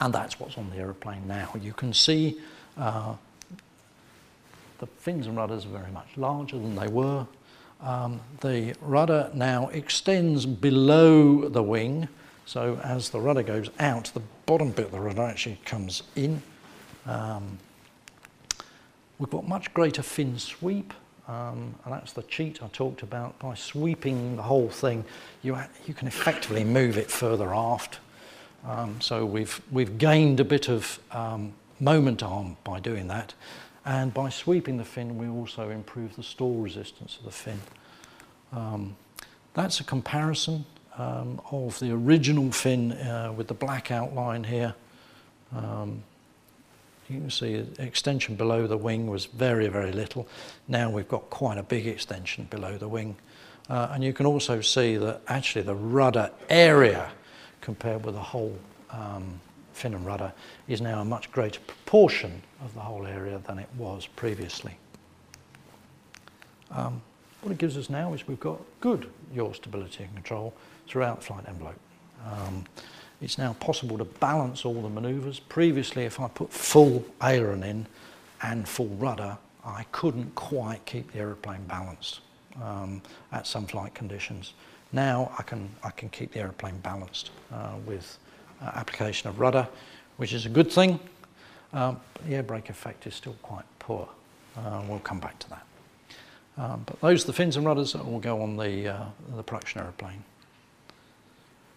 and that's what's on the aeroplane now. You can see uh, the fins and rudders are very much larger than they were. Um, the rudder now extends below the wing, so as the rudder goes out, the bottom bit of the rudder actually comes in. Um, we've got much greater fin sweep, um, and that's the cheat I talked about. By sweeping the whole thing, you, you can effectively move it further aft. Um, so we've, we've gained a bit of um, moment arm by doing that. And by sweeping the fin, we also improve the stall resistance of the fin. Um, that's a comparison um, of the original fin uh, with the black outline here. Um, you can see the extension below the wing was very, very little. Now we've got quite a big extension below the wing. Uh, and you can also see that actually the rudder area compared with the whole um, fin and rudder is now a much greater proportion of the whole area than it was previously. Um, what it gives us now is we've got good yaw stability and control throughout flight envelope. Um, it's now possible to balance all the manoeuvres. Previously, if I put full aileron in and full rudder, I couldn't quite keep the aeroplane balanced um, at some flight conditions. Now I can, I can keep the aeroplane balanced uh, with application of rudder, which is a good thing, um, the air brake effect is still quite poor. Uh, we'll come back to that. Um, but those are the fins and rudders that will go on the, uh, the production aeroplane.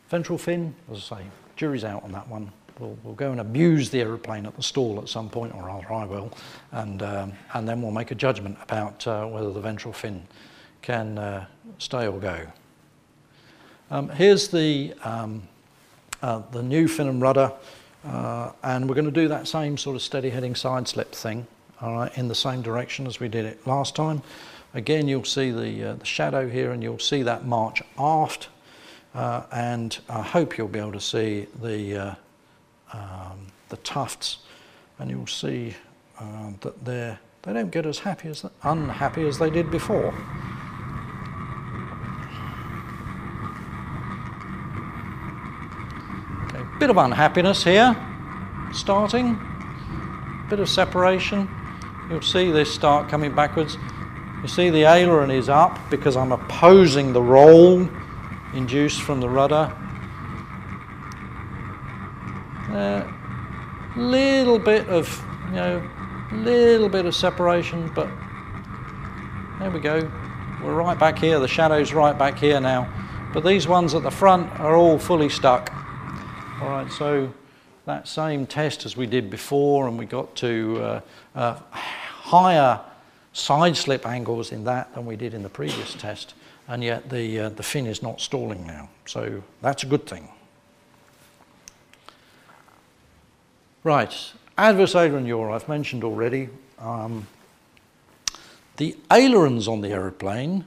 Ventral fin, as I say, jury's out on that one. We'll, we'll go and abuse the aeroplane at the stall at some point, or rather I will, and, um, and then we'll make a judgment about uh, whether the ventral fin can uh, stay or go. Um, here's the, um, uh, the new fin and rudder, uh, and we're going to do that same sort of steady heading side slip thing, all right, in the same direction as we did it last time. Again, you'll see the, uh, the shadow here, and you'll see that march aft, uh, and I hope you'll be able to see the, uh, um, the tufts, and you'll see um, that they're, they don't get as happy as unhappy as they did before. Bit of unhappiness here, starting, bit of separation. You'll see this start coming backwards. You see the aileron is up because I'm opposing the roll induced from the rudder. Little bit of, you know, little bit of separation, but there we go. We're right back here. The shadow's right back here now. But these ones at the front are all fully stuck. All right, so that same test as we did before, and we got to uh, uh, higher side slip angles in that than we did in the previous test, and yet the, uh, the fin is not stalling now. So that's a good thing. Right, adverse aileron yaw I've mentioned already. Um, the ailerons on the aeroplane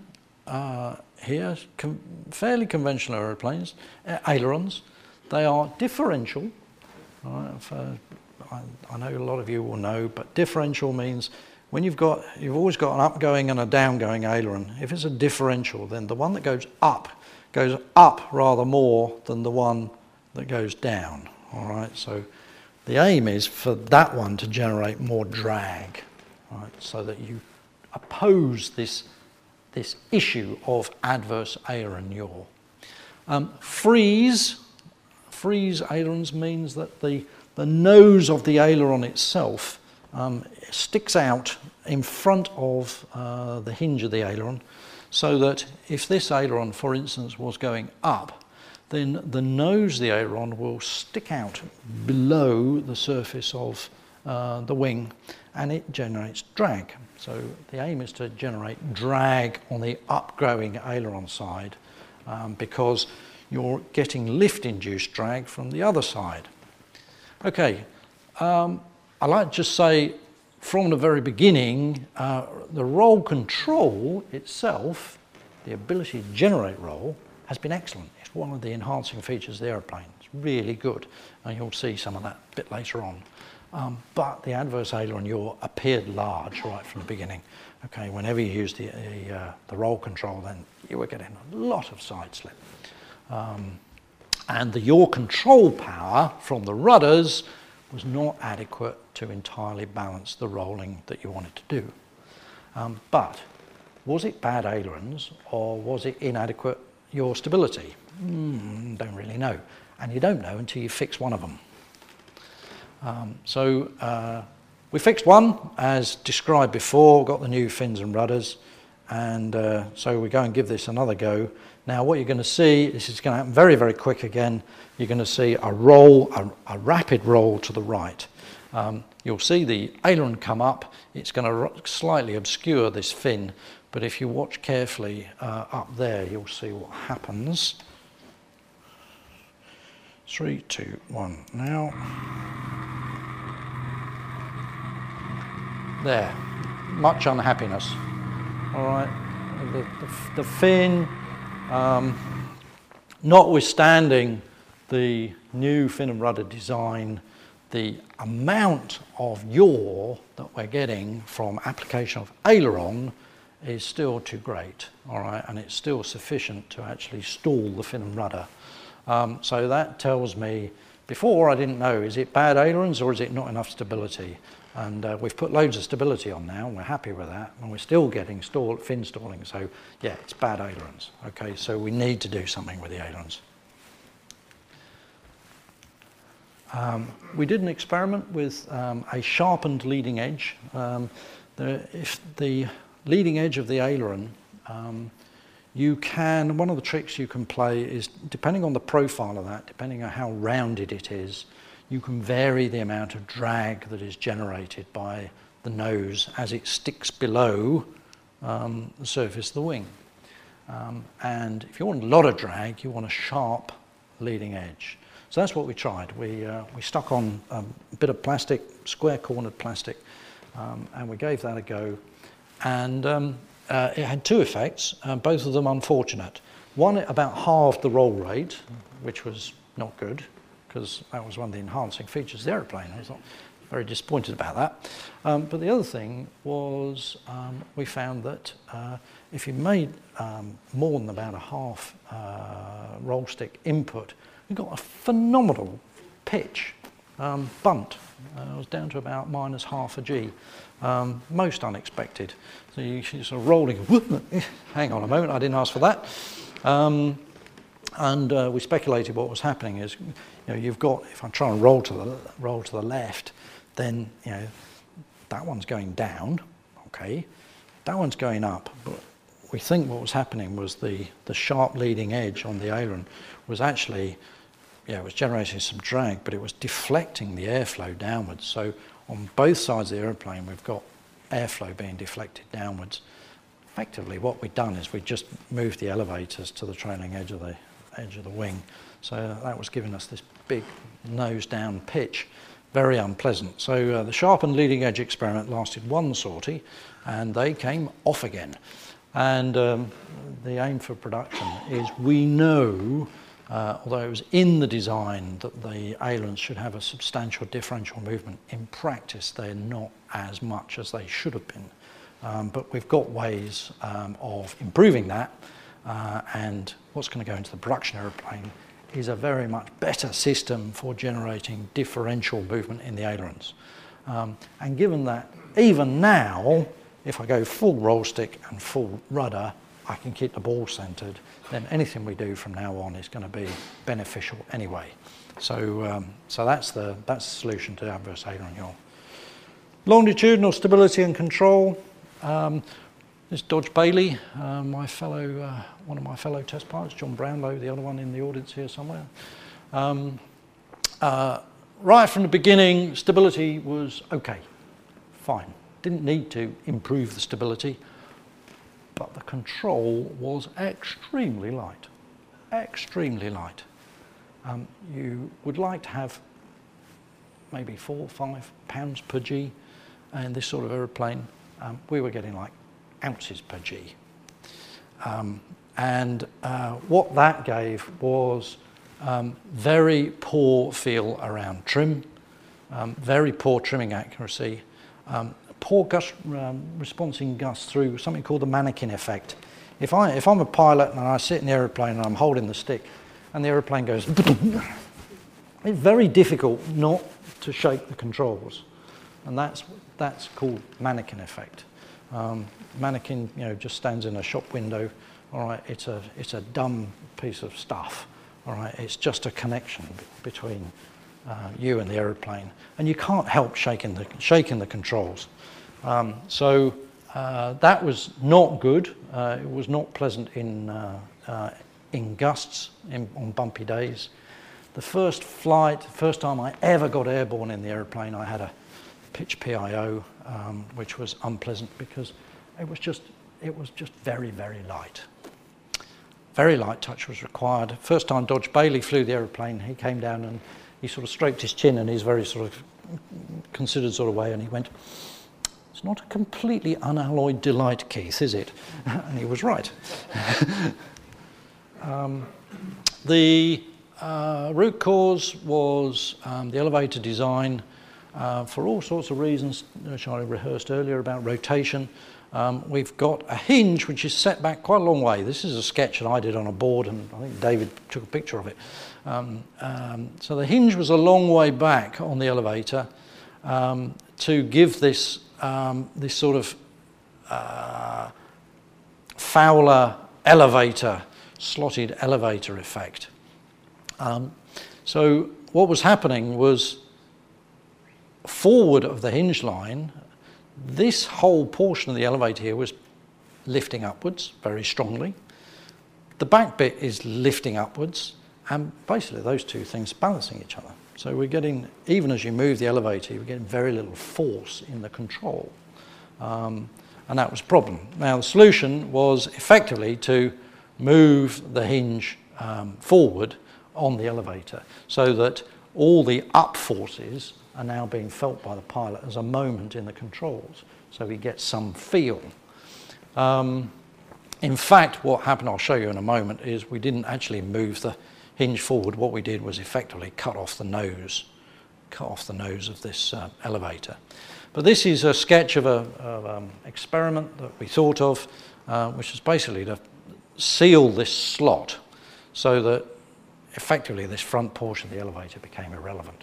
uh, here, com fairly conventional aeroplanes, uh, ailerons, they are differential. Right, I, I know a lot of you will know, but differential means when you've got, you've always got an upgoing and a downgoing aileron. If it's a differential, then the one that goes up goes up rather more than the one that goes down. All right, so the aim is for that one to generate more drag, right, so that you oppose this, this issue of adverse aileron yaw. Um, Frise Frise ailerons means that the, the nose of the aileron itself um, sticks out in front of uh, the hinge of the aileron so that if this aileron, for instance, was going up, then the nose of the aileron will stick out below the surface of uh, the wing and it generates drag. So the aim is to generate drag on the upgrowing aileron side um, because you're getting lift-induced drag from the other side. Okay, um, I like to just say from the very beginning, uh, the roll control itself, the ability to generate roll, has been excellent. It's one of the enhancing features of the aeroplane. It's really good, and you'll see some of that a bit later on. Um, but the adverse aileron yaw appeared large right from the beginning. Okay, whenever you used the, the, uh, the roll control, then you were getting a lot of side slip. Um, and the yaw control power from the rudders was not adequate to entirely balance the rolling that you wanted to do. Um, but was it bad ailerons or was it inadequate yaw stability? Mm, don't really know. And you don't know until you fix one of them. Um, so uh, we fixed one as described before, got the new fins and rudders, and uh, so we go and give this another go. Now what you're going to see, this is going to happen very, very quick again, you're going to see a roll, a, a rapid roll to the right. Um, you'll see the aileron come up. It's going to slightly obscure this fin, but if you watch carefully uh, up there, you'll see what happens. Three, two, one, now. There, much unhappiness. All right, the, the, the fin, um, notwithstanding the new fin and rudder design, the amount of yaw that we're getting from application of aileron is still too great, all right, and it's still sufficient to actually stall the fin and rudder. Um, so that tells me, before I didn't know, is it bad ailerons or is it not enough stability? And uh, we've put loads of stability on now, and we're happy with that, and we're still getting stall, fin stalling. So yeah, it's bad ailerons. Okay, so we need to do something with the ailerons. Um, we did an experiment with um, a sharpened leading edge. Um, the, if the leading edge of the aileron, um, you can, one of the tricks you can play is, depending on the profile of that, depending on how rounded it is, you can vary the amount of drag that is generated by the nose as it sticks below um, the surface of the wing. Um, and if you want a lot of drag, you want a sharp leading edge. So that's what we tried. We, uh, we stuck on a bit of plastic, square cornered plastic, um, and we gave that a go. And um, uh, it had two effects, both of them unfortunate. One, about halved the roll rate, which was not good because that was one of the enhancing features of the aeroplane. I was not very disappointed about that. Um, but the other thing was um, we found that uh, if you made um, more than about a half uh, roll stick input, you got a phenomenal pitch um, bunt. Uh, it was down to about minus half a G. Um, most unexpected. So you, sort of rolling, hang on a moment, I didn't ask for that. Um, and uh, we speculated what was happening is you know, you've got, if I try and roll to the, roll to the left, then, you know, that one's going down, okay, that one's going up, but we think what was happening was the, the sharp leading edge on the aileron was actually, yeah, it was generating some drag, but it was deflecting the airflow downwards. So on both sides of the aeroplane, we've got airflow being deflected downwards. Effectively, what we've done is we just moved the elevators to the trailing edge of the edge of the wing. So that was giving us this big nose down pitch, very unpleasant. So uh, the sharpened leading edge experiment lasted one sortie and they came off again. And um, the aim for production is we know, uh, although it was in the design that the ailerons should have a substantial differential movement, in practice they're not as much as they should have been. Um, but we've got ways um, of improving that uh, and what's going to go into the production aeroplane is a very much better system for generating differential movement in the ailerons. Um, and given that even now, if I go full roll stick and full rudder, I can keep the ball centered, then anything we do from now on is going to be beneficial anyway. So, um, so that's, the, that's the solution to adverse aileron yaw. Longitudinal stability and control. Um, this Dodge Bailey, uh, my fellow, uh, one of my fellow test pilots, John Brownlow, the other one in the audience here somewhere. Um, uh, right from the beginning, stability was okay, fine. Didn't need to improve the stability, but the control was extremely light, extremely light. Um, you would like to have maybe four five pounds per G in this sort of aeroplane. Um, we were getting like ounces per G. Um, and uh, what that gave was um, very poor feel around trim, um, very poor trimming accuracy, um, poor gust um, response in gusts through something called the mannequin effect. If, I, if I'm a pilot and I sit in the aeroplane and I'm holding the stick and the aeroplane goes, it's very difficult not to shake the controls. And that's, that's called mannequin effect. Um, mannequin, you know, just stands in a shop window. All right, it's a it's a dumb piece of stuff. All right, it's just a connection between uh, you and the aeroplane, and you can't help shaking the shaking the controls. Um, so uh, that was not good. Uh, it was not pleasant in uh, uh, in gusts in, on bumpy days. the first flight, first time I ever got airborne in the aeroplane, I had a pitch PIO, um, which was unpleasant because it was just it was just very very light. Very light touch was required. First time Dodge Bailey flew the aeroplane, he came down and he sort of stroked his chin in his very sort of considered sort of way, and he went, "It's not a completely unalloyed delight, Keith, is it?" and he was right. um, the uh, root cause was um, the elevator design uh, for all sorts of reasons, which I rehearsed earlier about rotation. Um, we've got a hinge which is set back quite a long way. This is a sketch that I did on a board, and I think David took a picture of it. Um, um, so the hinge was a long way back on the elevator um, to give this, um, this sort of uh, Fowler elevator, slotted elevator effect. Um, so what was happening was forward of the hinge line, this whole portion of the elevator here was lifting upwards very strongly. The back bit is lifting upwards, and basically those two things balancing each other. So we're getting, even as you move the elevator, you're getting very little force in the control. Um, and that was a problem. Now the solution was effectively to move the hinge um, forward on the elevator so that all the up forces are now being felt by the pilot as a moment in the controls so he gets some feel. Um, in fact, what happened, I'll show you in a moment, is we didn't actually move the hinge forward. What we did was effectively cut off the nose, cut off the nose of this uh, elevator. But this is a sketch of an um, experiment that we thought of, uh, which is basically to seal this slot so that effectively this front portion of the elevator became irrelevant.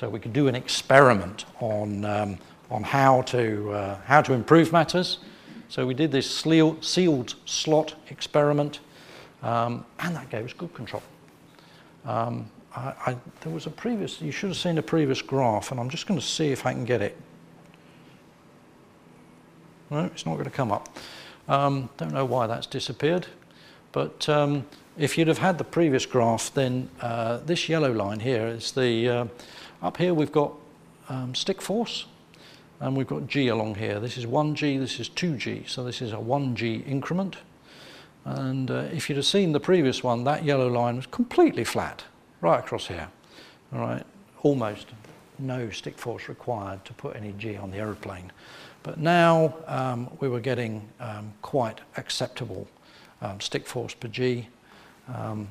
So we could do an experiment on, um, on how, to, uh, how to improve matters. So we did this sealed slot experiment, um, and that gave us good control. Um, I, I, there was a previous, you should have seen a previous graph, and I'm just going to see if I can get it. No, it's not going to come up. Um, don't know why that's disappeared, but um, if you'd have had the previous graph, then uh, this yellow line here is the, uh, up here we've got um, stick force, and we've got G along here. This is 1G, this is 2G, so this is a 1G increment. And uh, if you'd have seen the previous one, that yellow line was completely flat, right across here. All right, almost no stick force required to put any G on the aeroplane. But now um, we were getting um, quite acceptable um, stick force per G, um,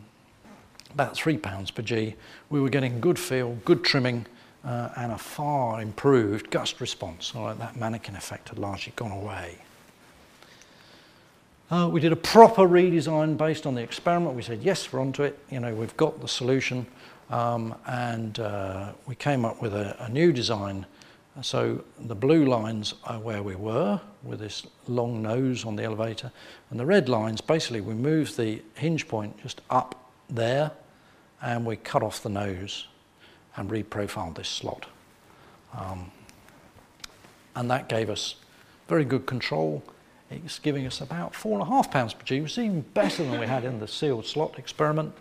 about three pounds per G. We were getting good feel, good trimming, uh, and a far improved gust response. All right, that mannequin effect had largely gone away. Uh, we did a proper redesign based on the experiment. We said, yes, we're onto it. You know, we've got the solution. Um, and uh, we came up with a, a, new design. So the blue lines are where we were with this long nose on the elevator. And the red lines, basically, we moved the hinge point just up there and we cut off the nose and reprofiled this slot. Um, and that gave us very good control it's giving us about four and a half pounds per G, which is even better than we had in the sealed slot experiment.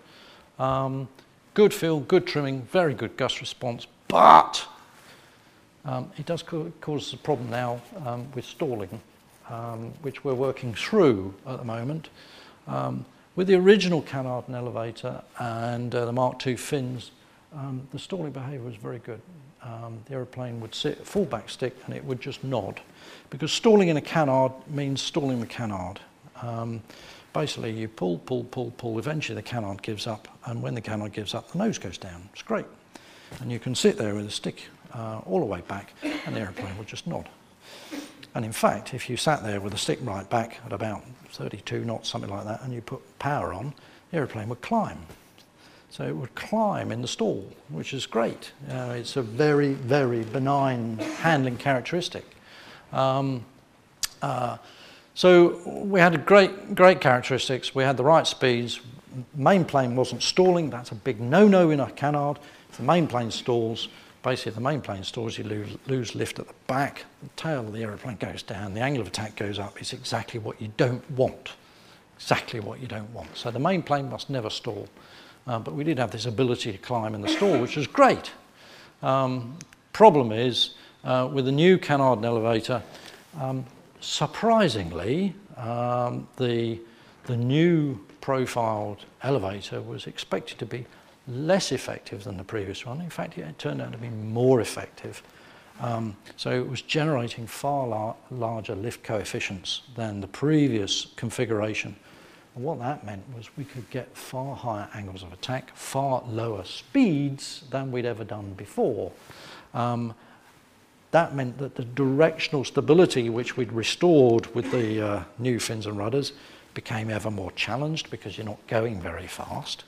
Um, good feel, good trimming, very good gust response, but um, it does co cause a problem now um, with stalling, um, which we're working through at the moment. Um, with the original Canard and elevator and uh, the Mark II fins, um, the stalling behavior was very good. the aeroplane would sit full back stick and it would just nod. Because stalling in a canard means stalling the canard. Um, basically, you pull, pull, pull, pull. Eventually, the canard gives up, and when the canard gives up, the nose goes down. It's great. And you can sit there with a stick uh, all the way back, and the aeroplane will just nod. And in fact, if you sat there with a stick right back at about 32 knots, something like that, and you put power on, the aeroplane would climb. So it would climb in the stall, which is great. Uh, it's a very, very benign handling characteristic. Um, uh, so we had great, great characteristics. We had the right speeds. Main plane wasn't stalling. That's a big no-no in a canard. If the main plane stalls, basically the main plane stalls, you lose, lose lift at the back. The tail of the aeroplane goes down. The angle of attack goes up. It's exactly what you don't want. Exactly what you don't want. So the main plane must never stall. uh, but we did have this ability to climb in the stall, which was great. Um, problem is, uh, with the new Canard and elevator, um, surprisingly, um, the, the new profiled elevator was expected to be less effective than the previous one. In fact, it turned out to be more effective. Um, so it was generating far lar larger lift coefficients than the previous configuration. And what that meant was we could get far higher angles of attack, far lower speeds than we'd ever done before. Um, that meant that the directional stability which we'd restored with the uh, new fins and rudders became ever more challenged because you're not going very fast.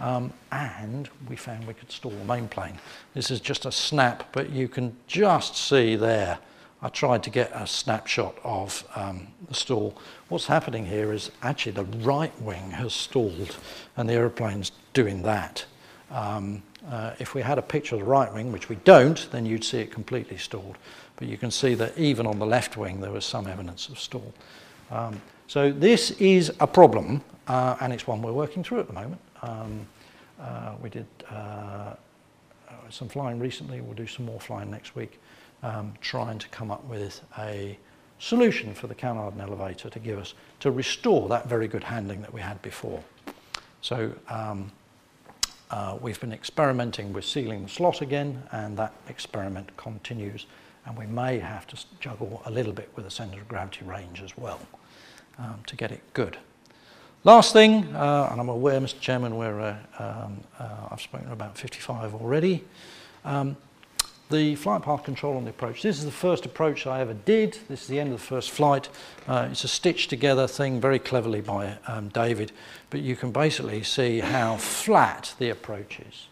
Um, and we found we could stall the main plane. This is just a snap, but you can just see there. I tried to get a snapshot of um, the stall. What's happening here is actually the right wing has stalled and the aeroplane's doing that. Um, uh, if we had a picture of the right wing, which we don't, then you'd see it completely stalled. But you can see that even on the left wing, there was some evidence of stall. Um, so this is a problem, uh, and it's one we're working through at the moment. Um, uh, we did uh, some flying recently. We'll do some more flying next week, um, trying to come up with a solution for the Canard and elevator to give us, to restore that very good handling that we had before. So um, uh, we've been experimenting with sealing the slot again, and that experiment continues. And we may have to juggle a little bit with the centre of gravity range as well um, to get it good. Last thing, uh, and I'm aware, Mr. Chairman, where uh, um, uh, I've spoken about 55 already. Um, the flight path control on the approach. This is the first approach I ever did. This is the end of the first flight. Uh, it's a stitched together thing very cleverly by um, David, but you can basically see how flat the approach is.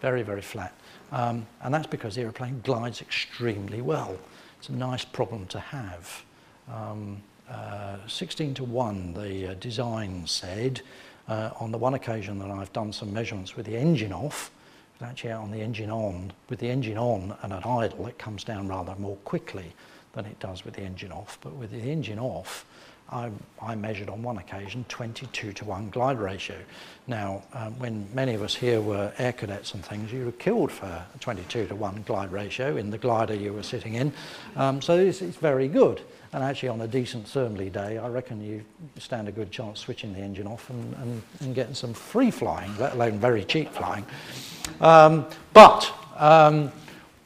Very, very flat. Um, and that's because the aeroplane glides extremely well. It's a nice problem to have. Um, 16 to 1, the uh, design said. Uh, on the one occasion that I've done some measurements with the engine off, actually on the engine on, with the engine on and at idle, it comes down rather more quickly than it does with the engine off. But with the engine off, I, I measured on one occasion 22 to 1 glide ratio. Now, um, when many of us here were air cadets and things, you were killed for a 22 to 1 glide ratio in the glider you were sitting in. Um, so it's, it's very good. And actually on a decent thermally day, I reckon you stand a good chance switching the engine off and, and, and getting some free flying, let alone very cheap flying. Um, but um,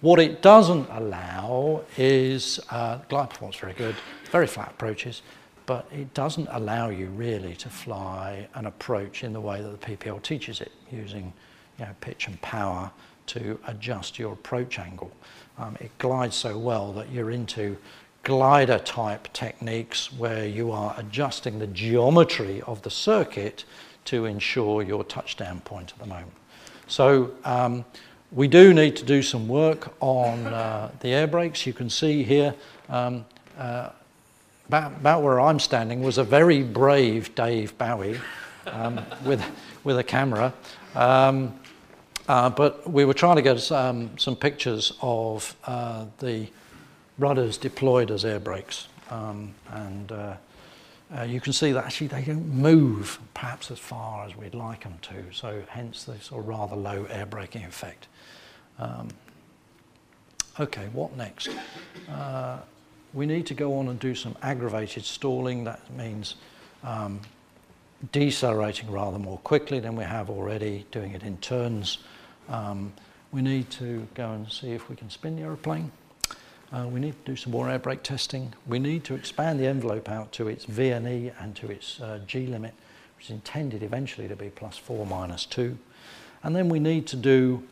what it doesn't allow is, uh, glide performance very good, very flat approaches, but it doesn't allow you really to fly an approach in the way that the PPL teaches it, using you know, pitch and power to adjust your approach angle. Um, it glides so well that you're into glider type techniques where you are adjusting the geometry of the circuit to ensure your touchdown point at the moment. So um, we do need to do some work on uh, the air brakes. You can see here um, uh, about, about, where I'm standing was a very brave Dave Bowie um, with, with a camera. Um, uh, but we were trying to get um, some pictures of uh, the rudders deployed as air brakes. Um, and uh, uh, you can see that actually they don't move perhaps as far as we'd like them to, so hence the sort of rather low air braking effect. Um, okay, what next? We need to go on and do some aggravated stalling. That means um, decelerating rather more quickly than we have already, doing it in turns. Um, we need to go and see if we can spin the aeroplane. Uh, we need to do some more air brake testing. We need to expand the envelope out to its VNE and to its uh, G limit, which is intended eventually to be plus 4 minus 2. And then we need to do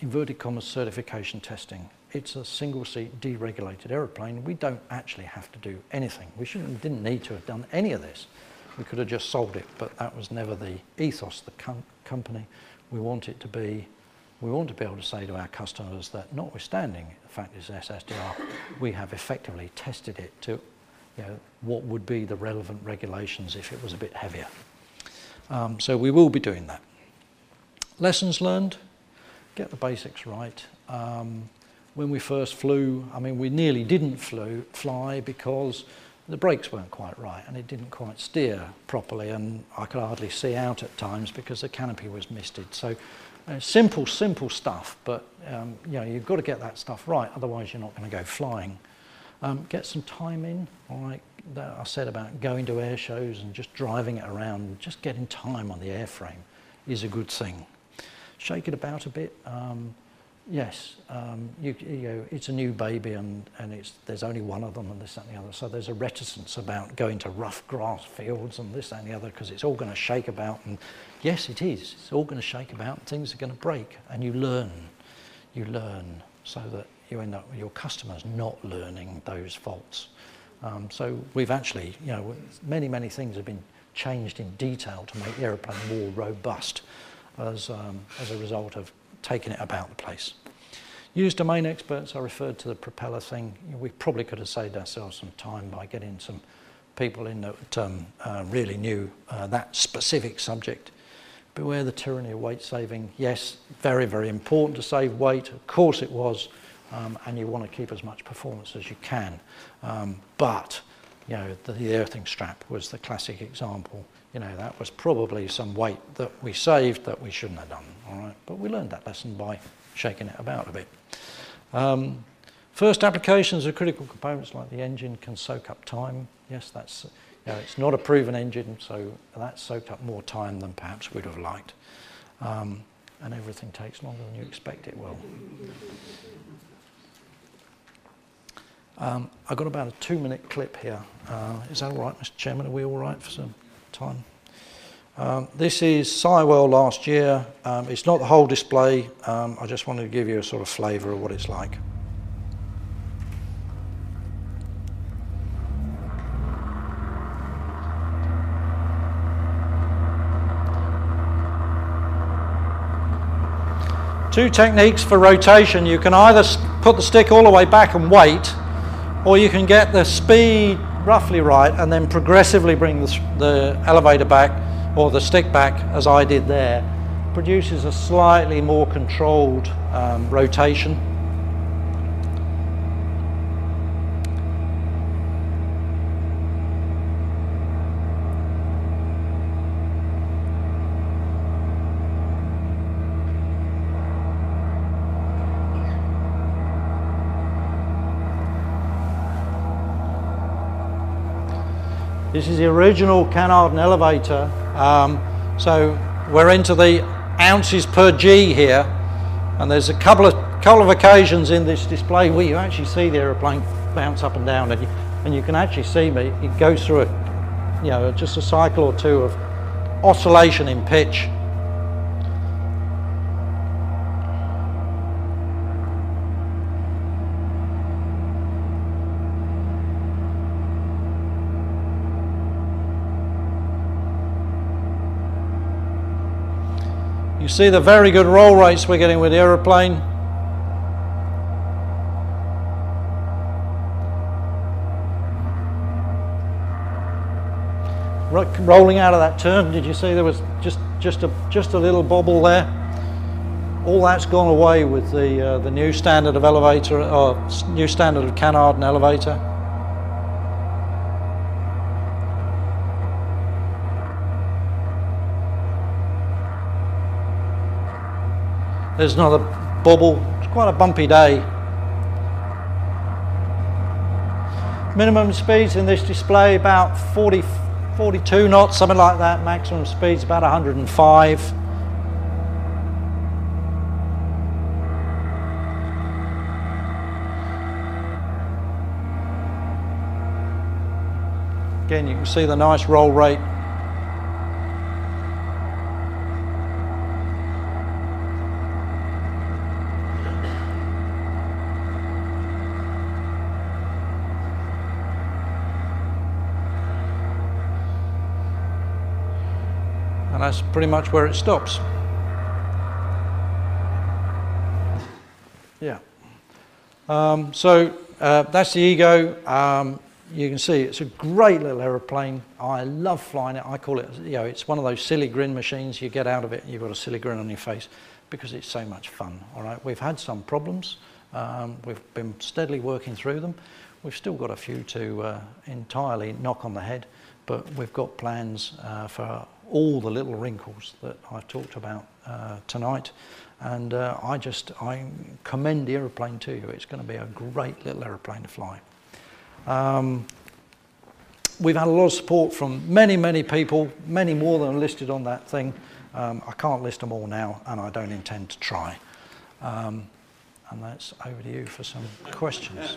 inverted commas certification testing. It's a single seat deregulated aeroplane. We don't actually have to do anything. We shouldn't, didn't need to have done any of this. We could have just sold it, but that was never the ethos of the com company. We want it to be we want to be able to say to our customers that notwithstanding the fact it's SSDR, we have effectively tested it to you know, what would be the relevant regulations if it was a bit heavier. Um, so we will be doing that. Lessons learned, get the basics right. Um, when we first flew, I mean, we nearly didn't flew, fly because the brakes weren't quite right and it didn't quite steer properly and I could hardly see out at times because the canopy was misted. So uh, simple, simple stuff, but um, you know, you've got to get that stuff right, otherwise you're not going to go flying. Um, get some time in. That I said about going to air shows and just driving it around, just getting time on the airframe is a good thing. Shake it about a bit. Um, Yes, um, you, you know, it's a new baby and, and it's, there's only one of them and this and the other. So there's a reticence about going to rough grass fields and this and the other because it's all going to shake about. And yes, it is. It's all going to shake about and things are going to break. And you learn. You learn so that you end up with your customers not learning those faults. Um, so we've actually, you know, many, many things have been changed in detail to make the aeroplane more robust as, um, as a result of taking it about the place. Use domain experts, I referred to the propeller thing. We probably could have saved ourselves some time by getting some people in that um, uh, really knew uh, that specific subject. Beware the tyranny of weight saving. Yes, very, very important to save weight. Of course it was. Um, and you want to keep as much performance as you can. Um, but, you know, the, the earthing strap was the classic example you know, that was probably some weight that we saved that we shouldn't have done, all right? But we learned that lesson by shaking it about a bit. Um, first applications of critical components like the engine can soak up time. Yes, that's, you know, it's not a proven engine, so that soaked up more time than perhaps we'd have liked. Um, and everything takes longer than you expect it will. Um, I've got about a two minute clip here. Uh, is that all right, Mr. Chairman? Are we all right for some time. Um, this is Sywell last year. Um, it's not the whole display. Um, I just wanted to give you a sort of flavour of what it's like. Two techniques for rotation. You can either put the stick all the way back and wait, or you can get the speed roughly right and then progressively bring the, the elevator back or the stick back as I did there produces a slightly more controlled um, rotation This is the original Canard and elevator. Um, so we're into the ounces per G here. And there's a couple of, couple of occasions in this display where you actually see the aeroplane bounce up and down. And you, and you can actually see me, it goes through a, you know, just a cycle or two of oscillation in pitch You see the very good roll rates we're getting with the aeroplane. Rolling out of that turn, did you see there was just, just, a, just a little bobble there? All that's gone away with the, uh, the new standard of elevator, or new standard of Canard and elevator. There's another bubble. It's quite a bumpy day. Minimum speeds in this display about 40, 42 knots, something like that. Maximum speeds about 105. Again, you can see the nice roll rate that's pretty much where it stops. Yeah. Um, so uh, that's the Ego. Um, you can see it's a great little aeroplane. I love flying it. I call it, you know, it's one of those silly grin machines. You get out of it, you've got a silly grin on your face because it's so much fun. All right, we've had some problems. Um, we've been steadily working through them. We've still got a few to uh, entirely knock on the head, but we've got plans uh, for all the little wrinkles that I've talked about uh, tonight. And uh, I just I commend the aeroplane to you. It's going to be a great little aeroplane to fly. Um, we've had a lot of support from many, many people, many more than are listed on that thing. Um, I can't list them all now, and I don't intend to try. Um, and that's over to you for some questions.